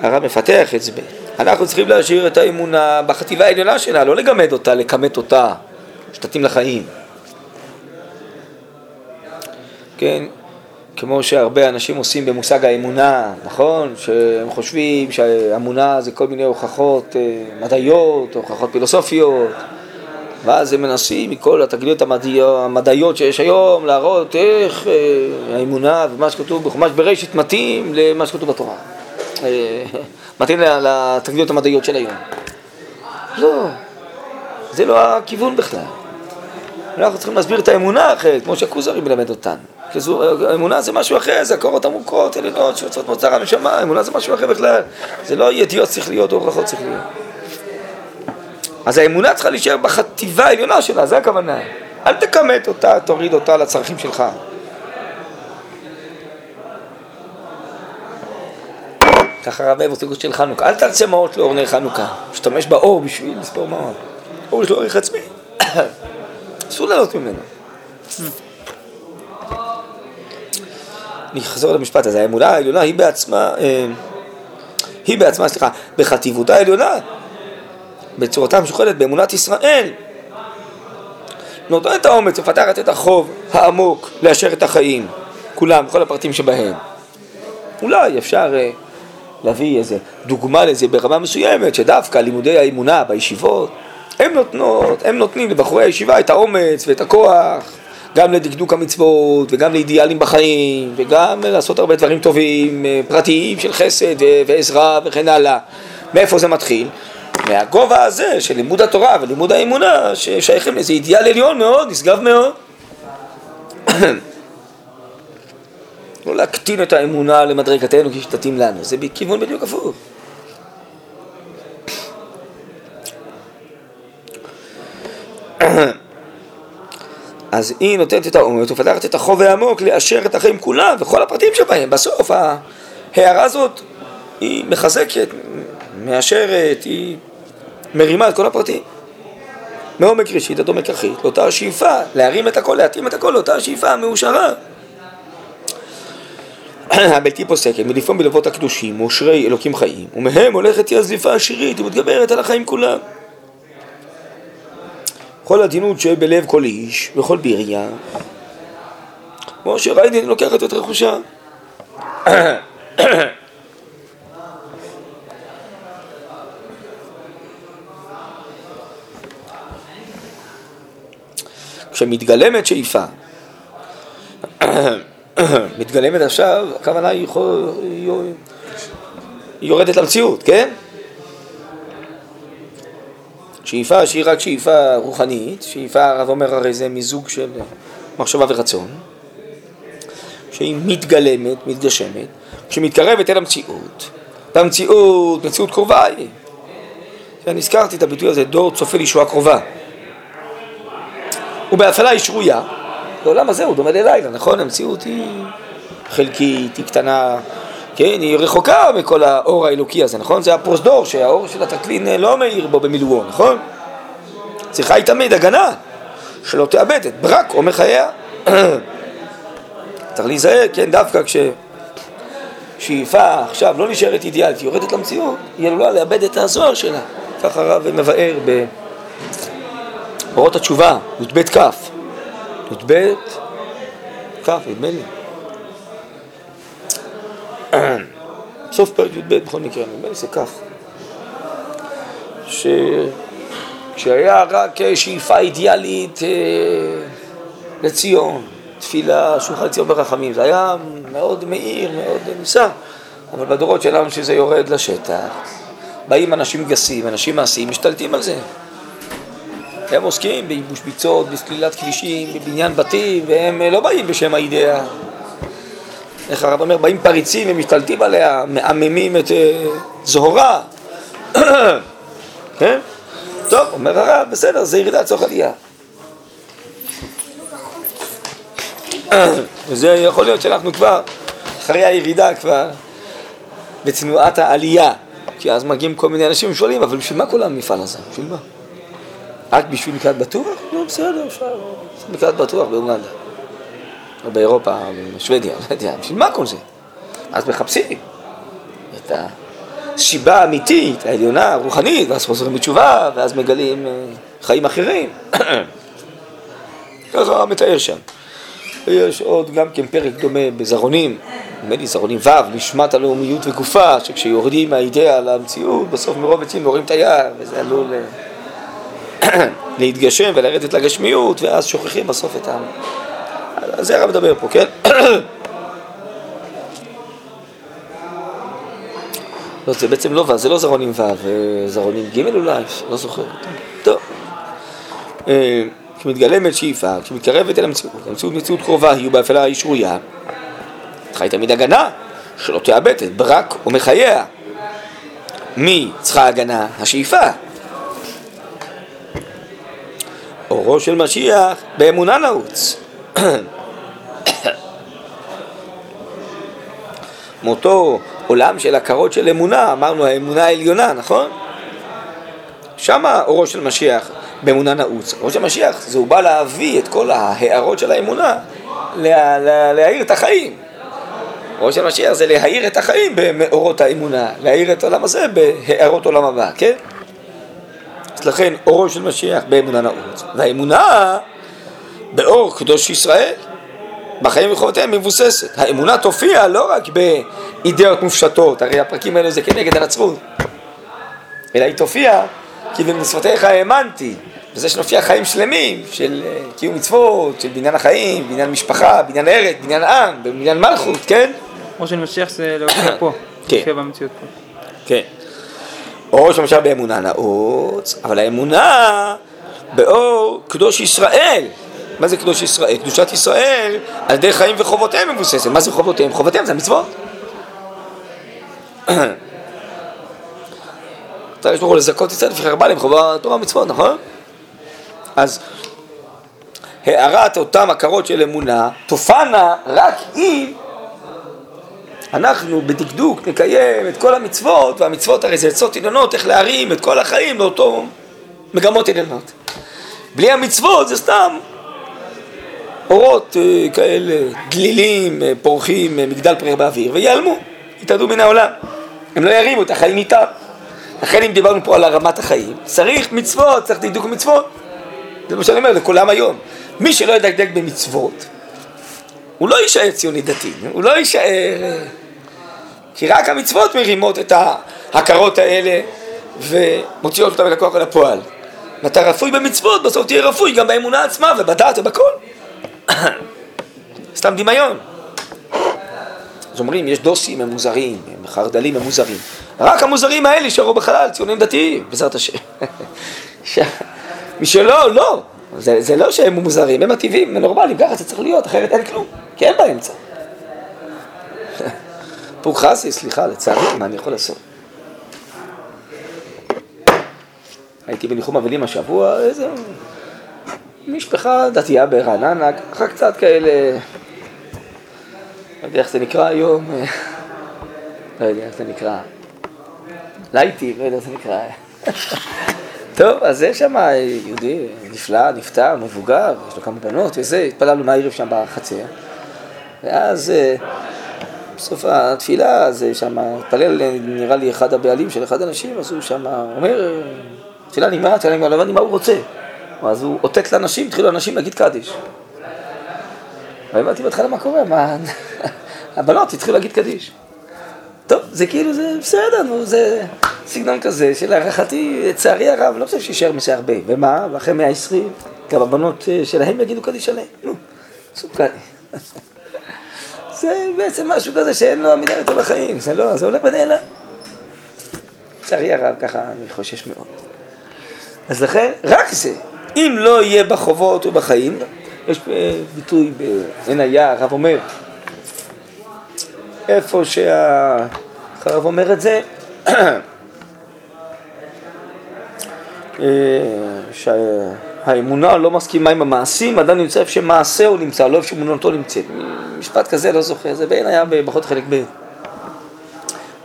הרב מפתח את זה. אנחנו צריכים להשאיר את האמונה בחטיבה העליונה שלה, לא לגמד אותה, לכמת אותה, שתתאים לחיים. כן, כמו שהרבה אנשים עושים במושג האמונה, נכון? שהם חושבים שהאמונה זה כל מיני הוכחות אה, מדעיות, הוכחות פילוסופיות, ואז הם מנסים מכל התגליות המדעיות שיש היום להראות איך אה, האמונה ומה שכתוב בחומש בראשית מתאים למה שכתוב בתורה. אה, <laughs> מתאים לתגליות המדעיות של היום. לא, זה לא הכיוון בכלל. אנחנו צריכים להסביר את האמונה אחרת, כמו שהכוזרי מלמד אותנו. האמונה זה משהו אחר, זה הקורות עמוקות, עליונות, שיוצאות מוצר הנשמה, אמונה זה משהו אחר בכלל. זה לא ידיעות שכליות או הוכחות שכליות. אז האמונה צריכה להישאר בחטיבה העליונה שלה, זה הכוונה. אל תכמת אותה, תוריד אותה לצרכים שלך. ככה רבי בסוגות של חנוכה, אל תרצה מעות לאור נר חנוכה, תשתמש באור בשביל לספור מעות. אור יש לו ערך עצמי, <coughs> אסור לעלות ממנו. אני אחזור למשפט הזה, האמונה העליונה היא בעצמה, אה, היא בעצמה, סליחה, בחטיבותה העליונה, בצורתה המשוכנת באמונת ישראל, נותנת האומץ, מפתחת את החוב העמוק לאשר את החיים, כולם, כל הפרטים שבהם. אולי אפשר אה, להביא איזה דוגמה לזה ברמה מסוימת, שדווקא לימודי האמונה בישיבות, הם נותנות, הם נותנים לבחורי הישיבה את האומץ ואת הכוח גם לדקדוק המצוות וגם לאידיאלים בחיים וגם לעשות הרבה דברים טובים, אה, פרטיים של חסד ועזרה וכן הלאה. מאיפה זה מתחיל? מהגובה הזה של לימוד התורה ולימוד האמונה ששייכים לאיזה אידיאל עליון מאוד, נשגב מאוד. <coughs> לא להקטין את האמונה למדרגתנו כשתתאים לנו, זה בכיוון בדיוק הפוך. <coughs> אז היא נותנת את האומץ ומפתחת את החוב העמוק לאשר את החיים כולם וכל הפרטים שבהם. בסוף ההערה הזאת היא מחזקת, מאשרת, היא מרימה את כל הפרטים. מעומק ראשית עד עומק אחית, לאותה השאיפה, להרים את הכל, להתאים את הכל לאותה השאיפה המאושרה. <clears throat> הבלתי פוסקת מלפעום בלבות הקדושים, מושרי אלוקים חיים, ומהם הולכת היא הזליפה השירית ומתגברת על החיים כולם. כל עדינות שבלב כל איש וכל בירייה, כמו שראיתי לוקחת את רכושה. <clears throat> <clears throat> כשמתגלמת שאיפה, <coughs> מתגלמת עכשיו, הכוונה היא יורדת למציאות, כן? שאיפה שהיא רק שאיפה רוחנית, שאיפה הרב אומר הרי זה מיזוג של מחשבה ורצון, שהיא מתגלמת, מתגשמת, כשמתקרבת אל המציאות, והמציאות, מציאות קרובה היא. אני הזכרתי את הביטוי הזה, דור צופה לישועה קרובה. ובהפעלה היא שרויה, לעולם הזה הוא דומה ללילה, נכון? המציאות היא חלקית, היא קטנה, כן, היא רחוקה מכל האור האלוקי הזה, נכון? זה הפרוזדור שהאור של הטקלין לא מאיר בו במילואו, נכון? צריכה היא תמיד הגנה, שלא תאבד את ברק או מחייה. <coughs> צריך להיזהר, כן, דווקא כששאיפה עכשיו לא נשארת אידיאלית, היא יורדת למציאות, היא עלולה לאבד את הזוהר שלה. ככה הרב מבאר באורות התשובה, י"ב כ', י"ב כ', נדמה לי. סוף פרק י"ב בכל מקרה, נדמה לי זה כ', שכשהיה רק שאיפה אידיאלית אה, לציון, תפילה, שולחן ציון ברחמים, זה היה מאוד מאיר, מאוד נישא, אבל בדורות שלנו שזה יורד לשטח, באים אנשים גסים, אנשים מעשיים, משתלטים על זה. הם עוסקים בייבוש ביצות, בסלילת כבישים, בבניין בתים, והם לא באים בשם האידאה. איך הרב אומר, באים פריצים ומשתלטים עליה, מעממים את אה, זוהרה. <coughs> כן? טוב, אומר הרב, בסדר, זה ירידה לצורך עלייה. <coughs> וזה יכול להיות שאנחנו כבר, אחרי הירידה כבר, בתנועת העלייה. כי אז מגיעים כל מיני אנשים ושואלים, אבל בשביל מה כל המפעל הזה? בשביל מה? רק בשביל מקלט בטוח? נו, בסדר, אפשר. מקלט בטוח באוגנדה. או באירופה, בשוודיה, לא יודע, בשביל מה כל זה? אז מחפשים את השיבה האמיתית, העליונה, הרוחנית, ואז חוזרים בתשובה, ואז מגלים אה, חיים אחרים. <coughs> ככה מתאר שם. ויש עוד גם כן פרק דומה בזרעונים, נדמה לי זרעונים ו', נשמת הלאומיות וגופה, שכשיורדים מהאידאה למציאות, בסוף מרוב עצים יורים את היער, וזה עלול אה, <coughs> להתגשם ולרדת לגשמיות, ואז שוכחים בסוף את ה... על זה הרב מדבר פה, כן? <coughs> לא, זה בעצם לא ו', זה לא זרעונים ו', זרעונים ג' אולי, לא זוכר. טוב. אה, כשמתגלמת שאיפה, כשמתקרבת אל המציאות, המציאות מציאות קרובה היא ובאפלה היא שרויה, צריכה תמיד הגנה, שלא תאבד את ברק ומחייה. מי צריכה הגנה? השאיפה. אורו של משיח באמונה נעוץ. מאותו עולם של הכרות של אמונה, אמרנו האמונה העליונה, נכון? שמה אורו של משיח באמונה נעוץ. אורו של משיח זה הוא בא להביא את כל ההערות של האמונה, לה, לה, להאיר את החיים. אורו של משיח זה להאיר את החיים במאורות האמונה, להאיר את העולם הזה בהערות עולם הבא, כן? לכן אורו של משיח באמונה נעוץ. והאמונה באור קדוש ישראל. בחיים וחובותיהם מבוססת. האמונה תופיע לא רק באידאות מופשטות, הרי הפרקים האלו זה כנגד הנצרות, אלא היא תופיע כי במצוותיך האמנתי, וזה שנופיע חיים שלמים של אה, קיום מצוות, של בניין החיים, בניין משפחה, בניין ארץ, בניין עם, בניין מלכות, כן? כמו של משיח זה להופיע פה, כן. להופיע במציאות פה. כן. אור שמשל באמונה נעוץ, אבל האמונה באור קדוש ישראל. מה זה קדוש ישראל? קדושת ישראל על ידי חיים וחובותיהם מבוססת. מה זה חובותיהם? חובותיהם זה המצוות. <clears throat> אתה יש הוא לזכות ישראל לפי חרבה להם חובה תורה ומצוות, נכון? אז הערת אותם הכרות של אמונה תופענה רק אם אנחנו בדקדוק נקיים את כל המצוות, והמצוות הרי זה עצות עליונות, איך להרים את כל החיים לאותו מגמות עליונות. בלי המצוות זה סתם אורות אה, כאלה, גלילים, אה, פורחים, אה, מגדל פרח באוויר, ויעלמו, יתאדו מן העולם. הם לא ירימו את החיים איתם. לכן אם דיברנו פה על הרמת החיים, צריך מצוות, צריך דקדוק מצוות. זה מה שאני אומר לכולם היום. מי שלא ידקדק במצוות, הוא לא יישאר ציוני דתי, הוא לא יישאר... כי רק המצוות מרימות את ההכרות האלה ומוציאות אותם אל הכוח אל הפועל. ואתה רפוי במצוות, בסוף תהיה רפוי גם באמונה עצמה ובדעת ובכל. <coughs> סתם דמיון. אז אומרים, יש דוסים, הם מוזרים, הם חרדלים, הם מוזרים. רק המוזרים האלה יישארו בחלל, ציונים דתיים, בעזרת השם. <laughs> מי שלא, לא. זה, זה לא שהם מוזרים, הם הטבעים, הם נורמליים, ככה זה צריך להיות, אחרת אין כלום, כי אין באמצע. פוק חסי, סליחה, לצערי, מה אני יכול לעשות? הייתי בניחום אבלים השבוע, איזה... משפחה דתייה ברעננה, ככה קצת כאלה, לא יודע איך זה נקרא היום, לא יודע איך זה נקרא, לייטי, לא יודע איך זה נקרא. טוב, אז יש שם יהודי נפלא, נפטר, מבוגר, יש לו כמה בנות וזה, התפללנו מהערב שם בחצר. ואז אה, בסוף התפילה, אז שם התפלל נראה לי אחד הבעלים של אחד האנשים, אז הוא שם אומר, תפילה נגמרה, תפילה נגמרה, לא הבנתי מה הוא רוצה. אז הוא אותת לאנשים, התחילו אנשים להגיד קדיש. והבנתי בהתחלה מה קורה, מה... <laughs> הבנות התחילו להגיד קדיש. טוב, זה כאילו, זה בסדר, נו, זה סגנון כזה שלהערכתי, לצערי הרב, לא חושב שישאר מזה הרבה. ומה, ואחרי מאה עשרים, גם הבנות אה, שלהם יגידו קדיש עליהם. נו, סוכני. <laughs> זה בעצם משהו כזה שאין לו עמידה יותר בחיים, זה לא, זה הולך ונעלם. לצערי הרב, ככה אני חושש מאוד. אז לכן, רק זה, אם לא יהיה בחובות ובחיים, יש ביטוי בעין היה, הרב אומר, איפה שהרב אומר את זה, <clears throat> שהאמונה לא מסכימה עם המעשים, אדם נמצא איפה שמעשהו נמצא, לא איפה שאמונתו נמצאת. משפט כזה, לא זוכר, זה בעין היה בברכות חלק ב'.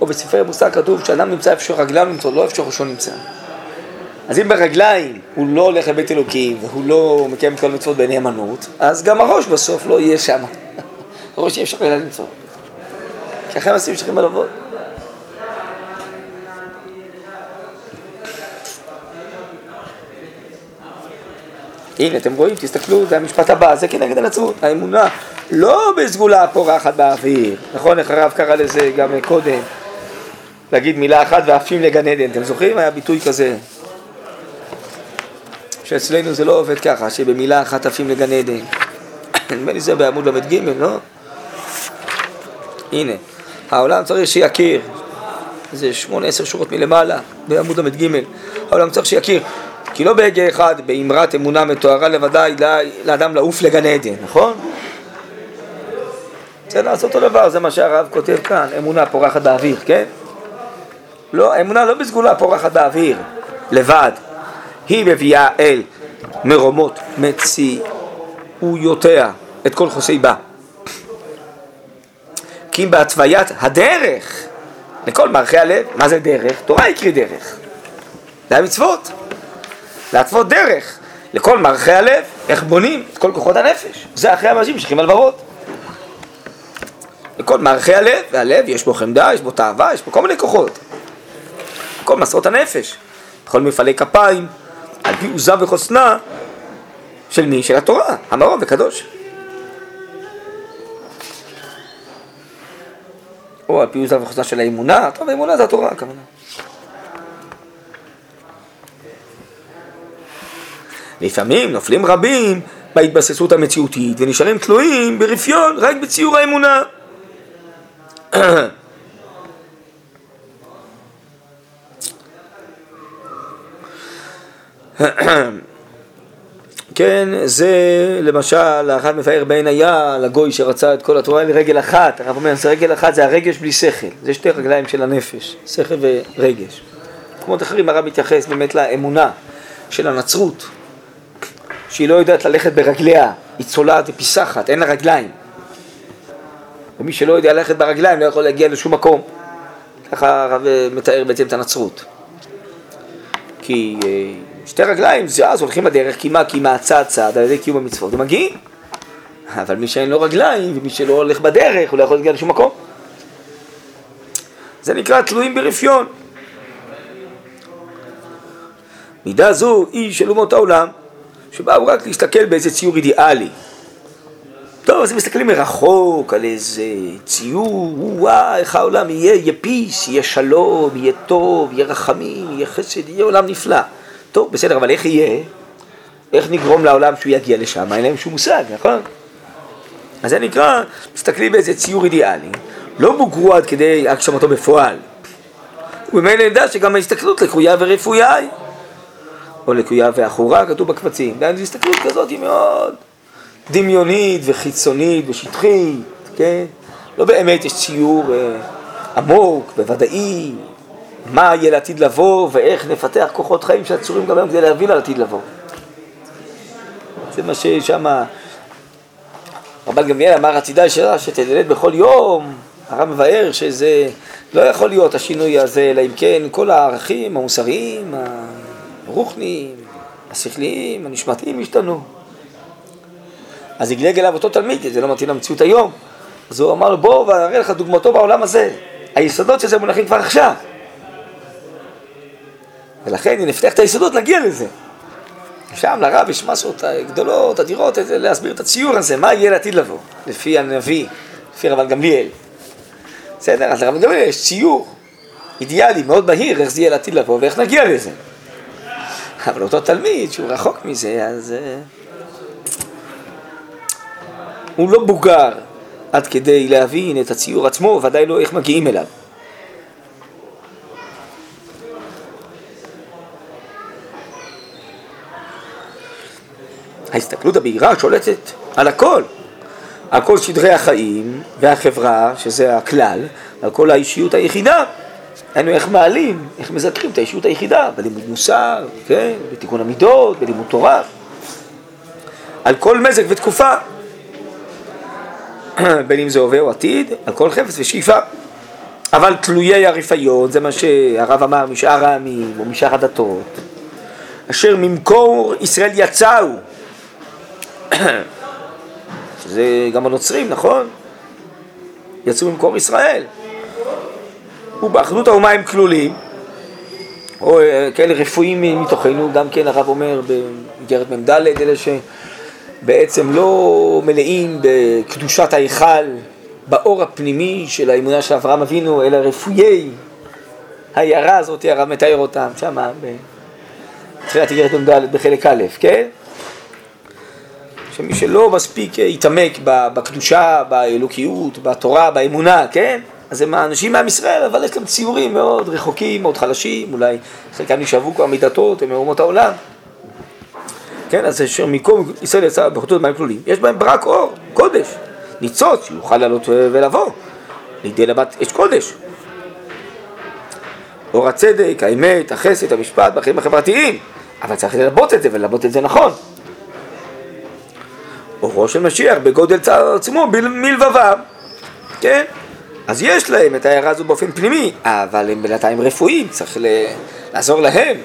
או בספרי המושג כתוב שאדם נמצא איפה שרגליו נמצא, לא איפה שראשו נמצא. אז אם ברגליים הוא לא הולך לבית אלוקים והוא לא מקיים את כל המצוות בנאמנות, אז גם הראש בסוף לא יהיה שם. <laughs> הראש יהיה אפשר למצוא. כי אחרי המעשים צריכים לעבוד. הנה, אתם רואים, תסתכלו, זה המשפט הבא, זה כנגד הנצרות. האמונה לא בסגולה פורחת באוויר, נכון? איך הרב קרא לזה גם קודם, להגיד מילה אחת ועפים לגן עדן. אתם זוכרים? היה ביטוי כזה. שאצלנו זה לא עובד ככה, שבמילה אחת עפים לגן עדן. <coughs> נדמה לי זה בעמוד ל"ג, לא? הנה, העולם צריך שיכיר, זה שמונה עשר שורות מלמעלה, בעמוד ל"ג. העולם צריך שיכיר כי לא בהגה אחד, באמרת אמונה מתוארה לבדי לאדם לעוף לגן עדן, נכון? זה לעשות אותו דבר, זה מה שהרב כותב כאן, אמונה פורחת באוויר, כן? לא, אמונה לא בסגולה פורחת באוויר, לבד. היא מביאה אל מרומות מציאויותיה את כל חוסי בה. כי אם בהתוויית הדרך לכל מערכי הלב, מה זה דרך? תורה יקרי דרך. זה המצוות. להתוות דרך לכל מערכי הלב, איך בונים את כל כוחות הנפש. זה אחרי המאזים שכיחים הלבבות. לכל מערכי הלב, והלב יש בו חמדה, יש בו תאווה, יש בו כל מיני כוחות. כל מסעות הנפש, בכל מפעלי כפיים, על פי עוזה וחוסנה של מי? של התורה, המרום וקדוש. או על פי עוזה וחוסנה של האמונה, טוב, האמונה זה התורה, הכוונה. לפעמים נופלים רבים בהתבססות המציאותית ונשארים תלויים ברפיון רק בציור האמונה. כן, זה למשל, האחד מפאר בעין היה לגוי שרצה את כל התורה לרגל אחת, הרב אומר, זה רגל אחת זה הרגש בלי שכל, זה שתי רגליים של הנפש, שכל ורגש. במקומות אחרים הרב מתייחס באמת לאמונה של הנצרות, שהיא לא יודעת ללכת ברגליה, היא צולעת ופיסחת, אין לה רגליים. ומי שלא יודע ללכת ברגליים לא יכול להגיע לשום מקום. ככה הרב מתאר בעצם את הנצרות. כי אה, שתי רגליים, זה אז הולכים בדרך, כי מה? כי מהצד צד, על ידי קיום המצוות, ומגיעים. אבל מי שאין לו רגליים, ומי שלא הולך בדרך, הוא לא יכול להגיע לשום מקום. זה נקרא תלויים ברפיון. מידה זו היא של אומות העולם. שבאו רק להסתכל באיזה ציור אידיאלי. טוב, אז הם מסתכלים מרחוק על איזה ציור, וואה, איך העולם יהיה, יהיה פיס, יהיה שלום, יהיה טוב, יהיה רחמים, יהיה חסד, יהיה עולם נפלא. טוב, בסדר, אבל איך יהיה? איך נגרום לעולם שהוא יגיע לשם? אין להם שום מושג, נכון? אז זה נקרא, מסתכלים באיזה ציור אידיאלי, לא בוגרו עד כדי הגשמתו בפועל. וממילא נדע שגם ההסתכלות לקרויה ורפויה היא. או לקויה ואחורה, כתוב בקבצים. זו הסתכלות כזאת היא מאוד דמיונית וחיצונית ושטחית, כן? לא באמת יש ציור אה, עמוק וודאי, מה יהיה לעתיד לבוא ואיך נפתח כוחות חיים שעצורים גם היום כדי להביא לעתיד לבוא. זה מה ששם רבן גמליאל אמר הצידה ישרה שתלד בכל יום, הרב מבאר שזה לא יכול להיות השינוי הזה, אלא אם כן כל הערכים המוסריים, הרוחניים, השכליים, הנשמתיים השתנו. אז הגלג אליו אותו תלמיד, זה לא מתאים למציאות היום. אז הוא אמר לו, בוא ואראה לך דוגמתו בעולם הזה. היסודות של זה מונחים כבר עכשיו. ולכן, אם נפתח את היסודות, נגיע לזה. שם לרב יש מסות גדולות, אדירות, להסביר את הציור הזה, מה יהיה לעתיד לבוא, לפי הנביא, לפי רבן גמליאל. בסדר, אז לרבן גמליאל יש ציור אידיאלי, מאוד בהיר, איך זה יהיה לעתיד לבוא ואיך נגיע לזה. אבל אותו תלמיד שהוא רחוק מזה, אז uh, הוא לא בוגר עד כדי להבין את הציור עצמו, ודאי לא איך מגיעים אליו. ההסתכלות הבהירה שולטת על הכל, על כל שדרי החיים והחברה, שזה הכלל, על כל האישיות היחידה. היינו איך מעלים, איך מזכרים את האישיות היחידה, בלימוד מוסר, כן, בתיקון המידות, בלימוד תורה, על כל מזג ותקופה, <clears throat> בין אם זה הווה או עתיד, על כל חפץ ושאיפה. אבל תלויי הרפיון, זה מה שהרב אמר, משאר העמים או משאר הדתות, אשר ממקור ישראל יצאו. <clears throat> שזה גם הנוצרים, נכון? יצאו ממקור ישראל. ובאחדות האומה הם כלולים, או אה, כאלה רפואיים מתוכנו, גם כן הרב אומר במסגרת מ"ד, אלה שבעצם לא מלאים בקדושת ההיכל, באור הפנימי של האמונה של אברהם אבינו, אלא רפויי העיירה הזאת, הרב מתאר אותם שמה בתחילת איגרת מ"ד בחלק א', כן? שמי שלא מספיק יתעמק בקדושה, באלוקיות, בתורה, באמונה, כן? אז הם האנשים מעם ישראל, אבל יש להם ציורים מאוד רחוקים, מאוד חלשים, אולי חלקם נשאבו כבר מדתות, הם מאומות העולם. כן, אז אשר מקום ישראל יצא בחוטות מים כלולים, יש בהם ברק אור, קודש, ניצוץ, שיוכל לעלות ולבוא, לידי לבת אש קודש. אור הצדק, האמת, החסד, המשפט, בחיים החברתיים, אבל צריך ללבות את זה וללבות את זה נכון. אורו של משיח בגודל צער עצמו מלבבם, כן? אז יש להם את ההערה הזו באופן פנימי, אבל הם בינתיים רפואיים, צריך ל... לעזור להם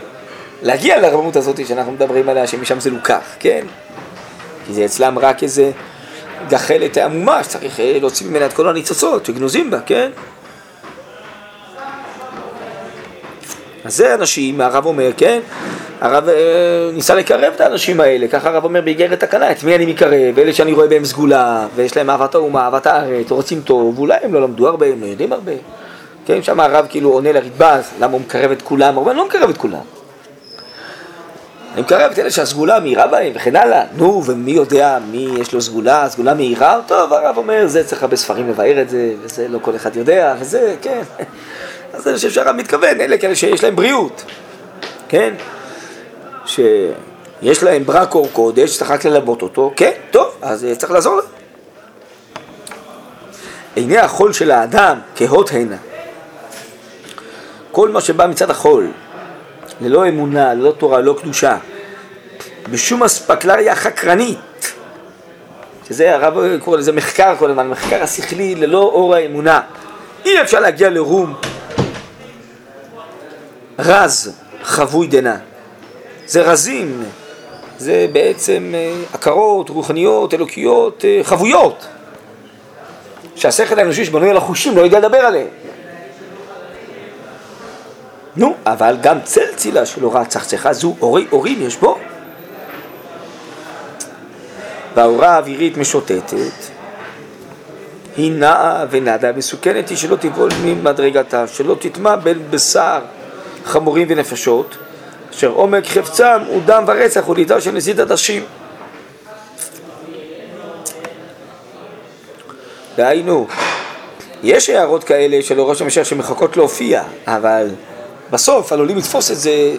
להגיע לרמות הזאת שאנחנו מדברים עליה, שמשם זה לוקח, כן? כי זה אצלם רק איזה גחלת עמומה שצריך אה, להוציא ממנה את כל הניצוצות שגנוזים בה, כן? אז זה אנשים, הרב אומר, כן? הרב אה, ניסה לקרב את האנשים האלה, ככה הרב אומר באיגרת תקנה, את מי אני מקרב? אלה שאני רואה בהם סגולה, ויש להם אהבת האומה, אהבת הארץ, רוצים טוב, ואולי הם לא למדו הרבה, הם לא יודעים הרבה. כן, שם הרב כאילו עונה לרדב"ז, למה הוא מקרב את כולם? אומר, אני לא מקרב את כולם. אני מקרב את אלה שהסגולה מאירה בהם וכן הלאה. נו, ומי יודע מי יש לו סגולה, סגולה מאירה? טוב, הרב אומר, זה צריך הרבה ספרים לבאר את זה, וזה לא כל אחד יודע, וזה, כן. אז אני חושב שהרב מתכוון, אלה כאלה שיש להם בריאות, כן? שיש להם ברק אור קודש, צריך רק ללבות אותו, כן, טוב, אז צריך לעזור להם. עיני החול של האדם כהות הנה. כל מה שבא מצד החול, ללא אמונה, ללא תורה, ללא קדושה, בשום אספקלריה חקרנית, שזה הרב קורא לזה מחקר כל הזמן, מחקר השכלי ללא אור האמונה. אי אפשר להגיע לרום רז חבוי דנה. זה רזים, זה בעצם אה, הכרות רוחניות, אלוקיות, אה, חבויות, שהשכל האנושי שבנוי על החושים לא יודע לדבר עליהם. נו, אבל גם צל צילה של אורה צחצחה זו אורי אורים יש בו. והאורה האווירית משוטטת, היא נעה ונדה, מסוכנת היא שלא תיבול ממדרגתה, שלא תטמע בין בשר חמורים ונפשות, אשר עומק חפצם הוא דם ורצח ולידה של נזיד עדשים. דהיינו, יש הערות כאלה של ראש המשיח שמחכות להופיע, אבל בסוף עלולים לתפוס את זה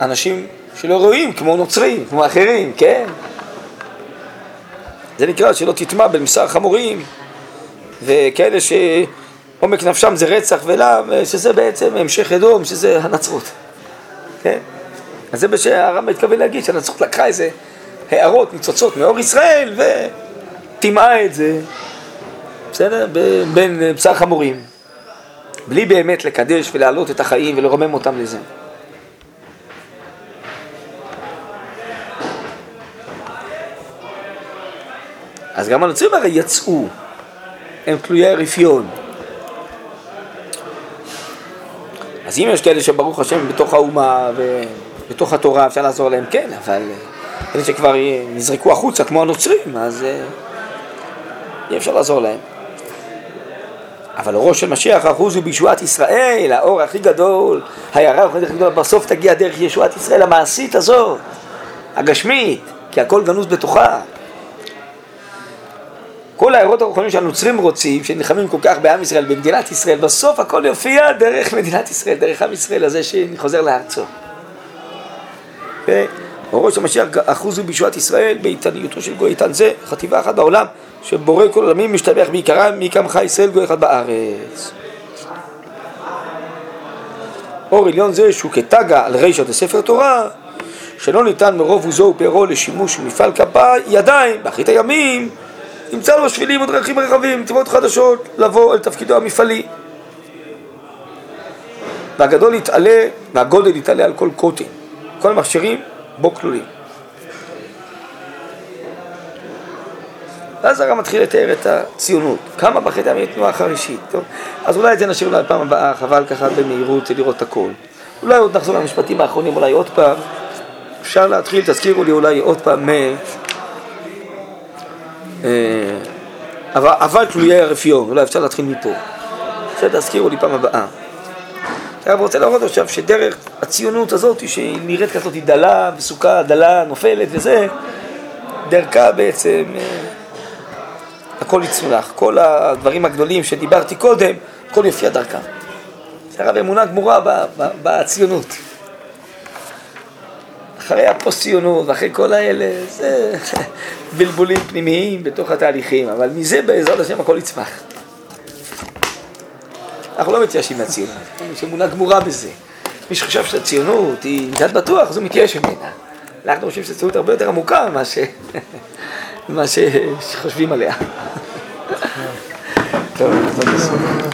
אנשים שלא רואים, כמו נוצרים, כמו אחרים, כן? זה נקרא שלא תטמע בין בשר חמורים, וכאלה שעומק נפשם זה רצח ולאו, שזה בעצם המשך אדום, שזה הנצרות. כן? אז זה מה שהרמב"ם התכוון להגיד, שהנצרות לקחה איזה הערות, ניצוצות מאור ישראל וטימאה את זה, בסדר? בין בשר חמורים. בלי באמת לקדש ולהעלות את החיים ולרומם אותם לזה. אז גם הנוצרים הרי יצאו, הם תלויי רפיון. אז אם יש כאלה שברוך השם בתוך האומה ובתוך התורה אפשר לעזור להם, כן, אבל אלה שכבר נזרקו החוצה כמו הנוצרים, אז אה, אי אפשר לעזור להם. אבל אורו של משיח אחוז הוא בישועת ישראל, האור הכי גדול, ההערה הכי גדולה, בסוף תגיע דרך ישועת ישראל המעשית הזאת, הגשמית, כי הכל גנוז בתוכה. כל הערות הרוחניים שהנוצרים רוצים, שנלחמים כל כך בעם ישראל, במדינת ישראל, בסוף הכל יופיע דרך מדינת ישראל, דרך עם ישראל הזה שחוזר לארצו. אורו של משיח אחוז בישועת ישראל, באיתניותו של גוי איתן זה, חטיבה אחת בעולם. שבורא כל עולמים משתבח בעיקרם, מי קמך ישראל גוי אחד בארץ. אור עליון זה שהוא כתגה על רישת הספר תורה, שלא ניתן מרוב עוזו ופרו לשימוש ומפעל כפה ידיים, באחרית הימים, ימצא לו שבילים ודרכים רחבים, מצוות חדשות, לבוא אל תפקידו המפעלי. והגדול יתעלה, והגודל יתעלה על כל קוטן. כל המכשירים בו כלולים. ואז הרב מתחיל לתאר את הציונות, כמה בחטא ימי תנועה חרישית, טוב? אז אולי את זה נשאיר לפעם הבאה, חבל ככה במהירות לראות הכל. אולי עוד נחזור למשפטים האחרונים, אולי עוד פעם, אפשר להתחיל, תזכירו לי אולי עוד פעם אבל, אבל תלויי הרפיון, אולי אפשר להתחיל מפה. בסדר, תזכירו לי פעם הבאה. הרב רוצה להראות עכשיו שדרך הציונות הזאת, שהיא נראית כזאת דלה, וסוכה דלה, נופלת וזה, דרכה בעצם אה, הכל יצמח. כל הדברים הגדולים שדיברתי קודם, הכל יופיע דרכם. זה הרב אמונה גמורה בציונות. אחרי הפוסט-ציונות ואחרי כל האלה, זה <laughs> בלבולים פנימיים בתוך התהליכים, אבל מזה בעזרת השם הכל יצמח. אנחנו לא מתייאשים מהציונות, יש אמונה גמורה בזה. מי שחושב שהציונות היא מצד בטוח, אז הוא מתייאש ממנה. אנחנו חושבים שהציונות הרבה יותר עמוקה ממה <laughs> שחושבים עליה. <laughs> טוב,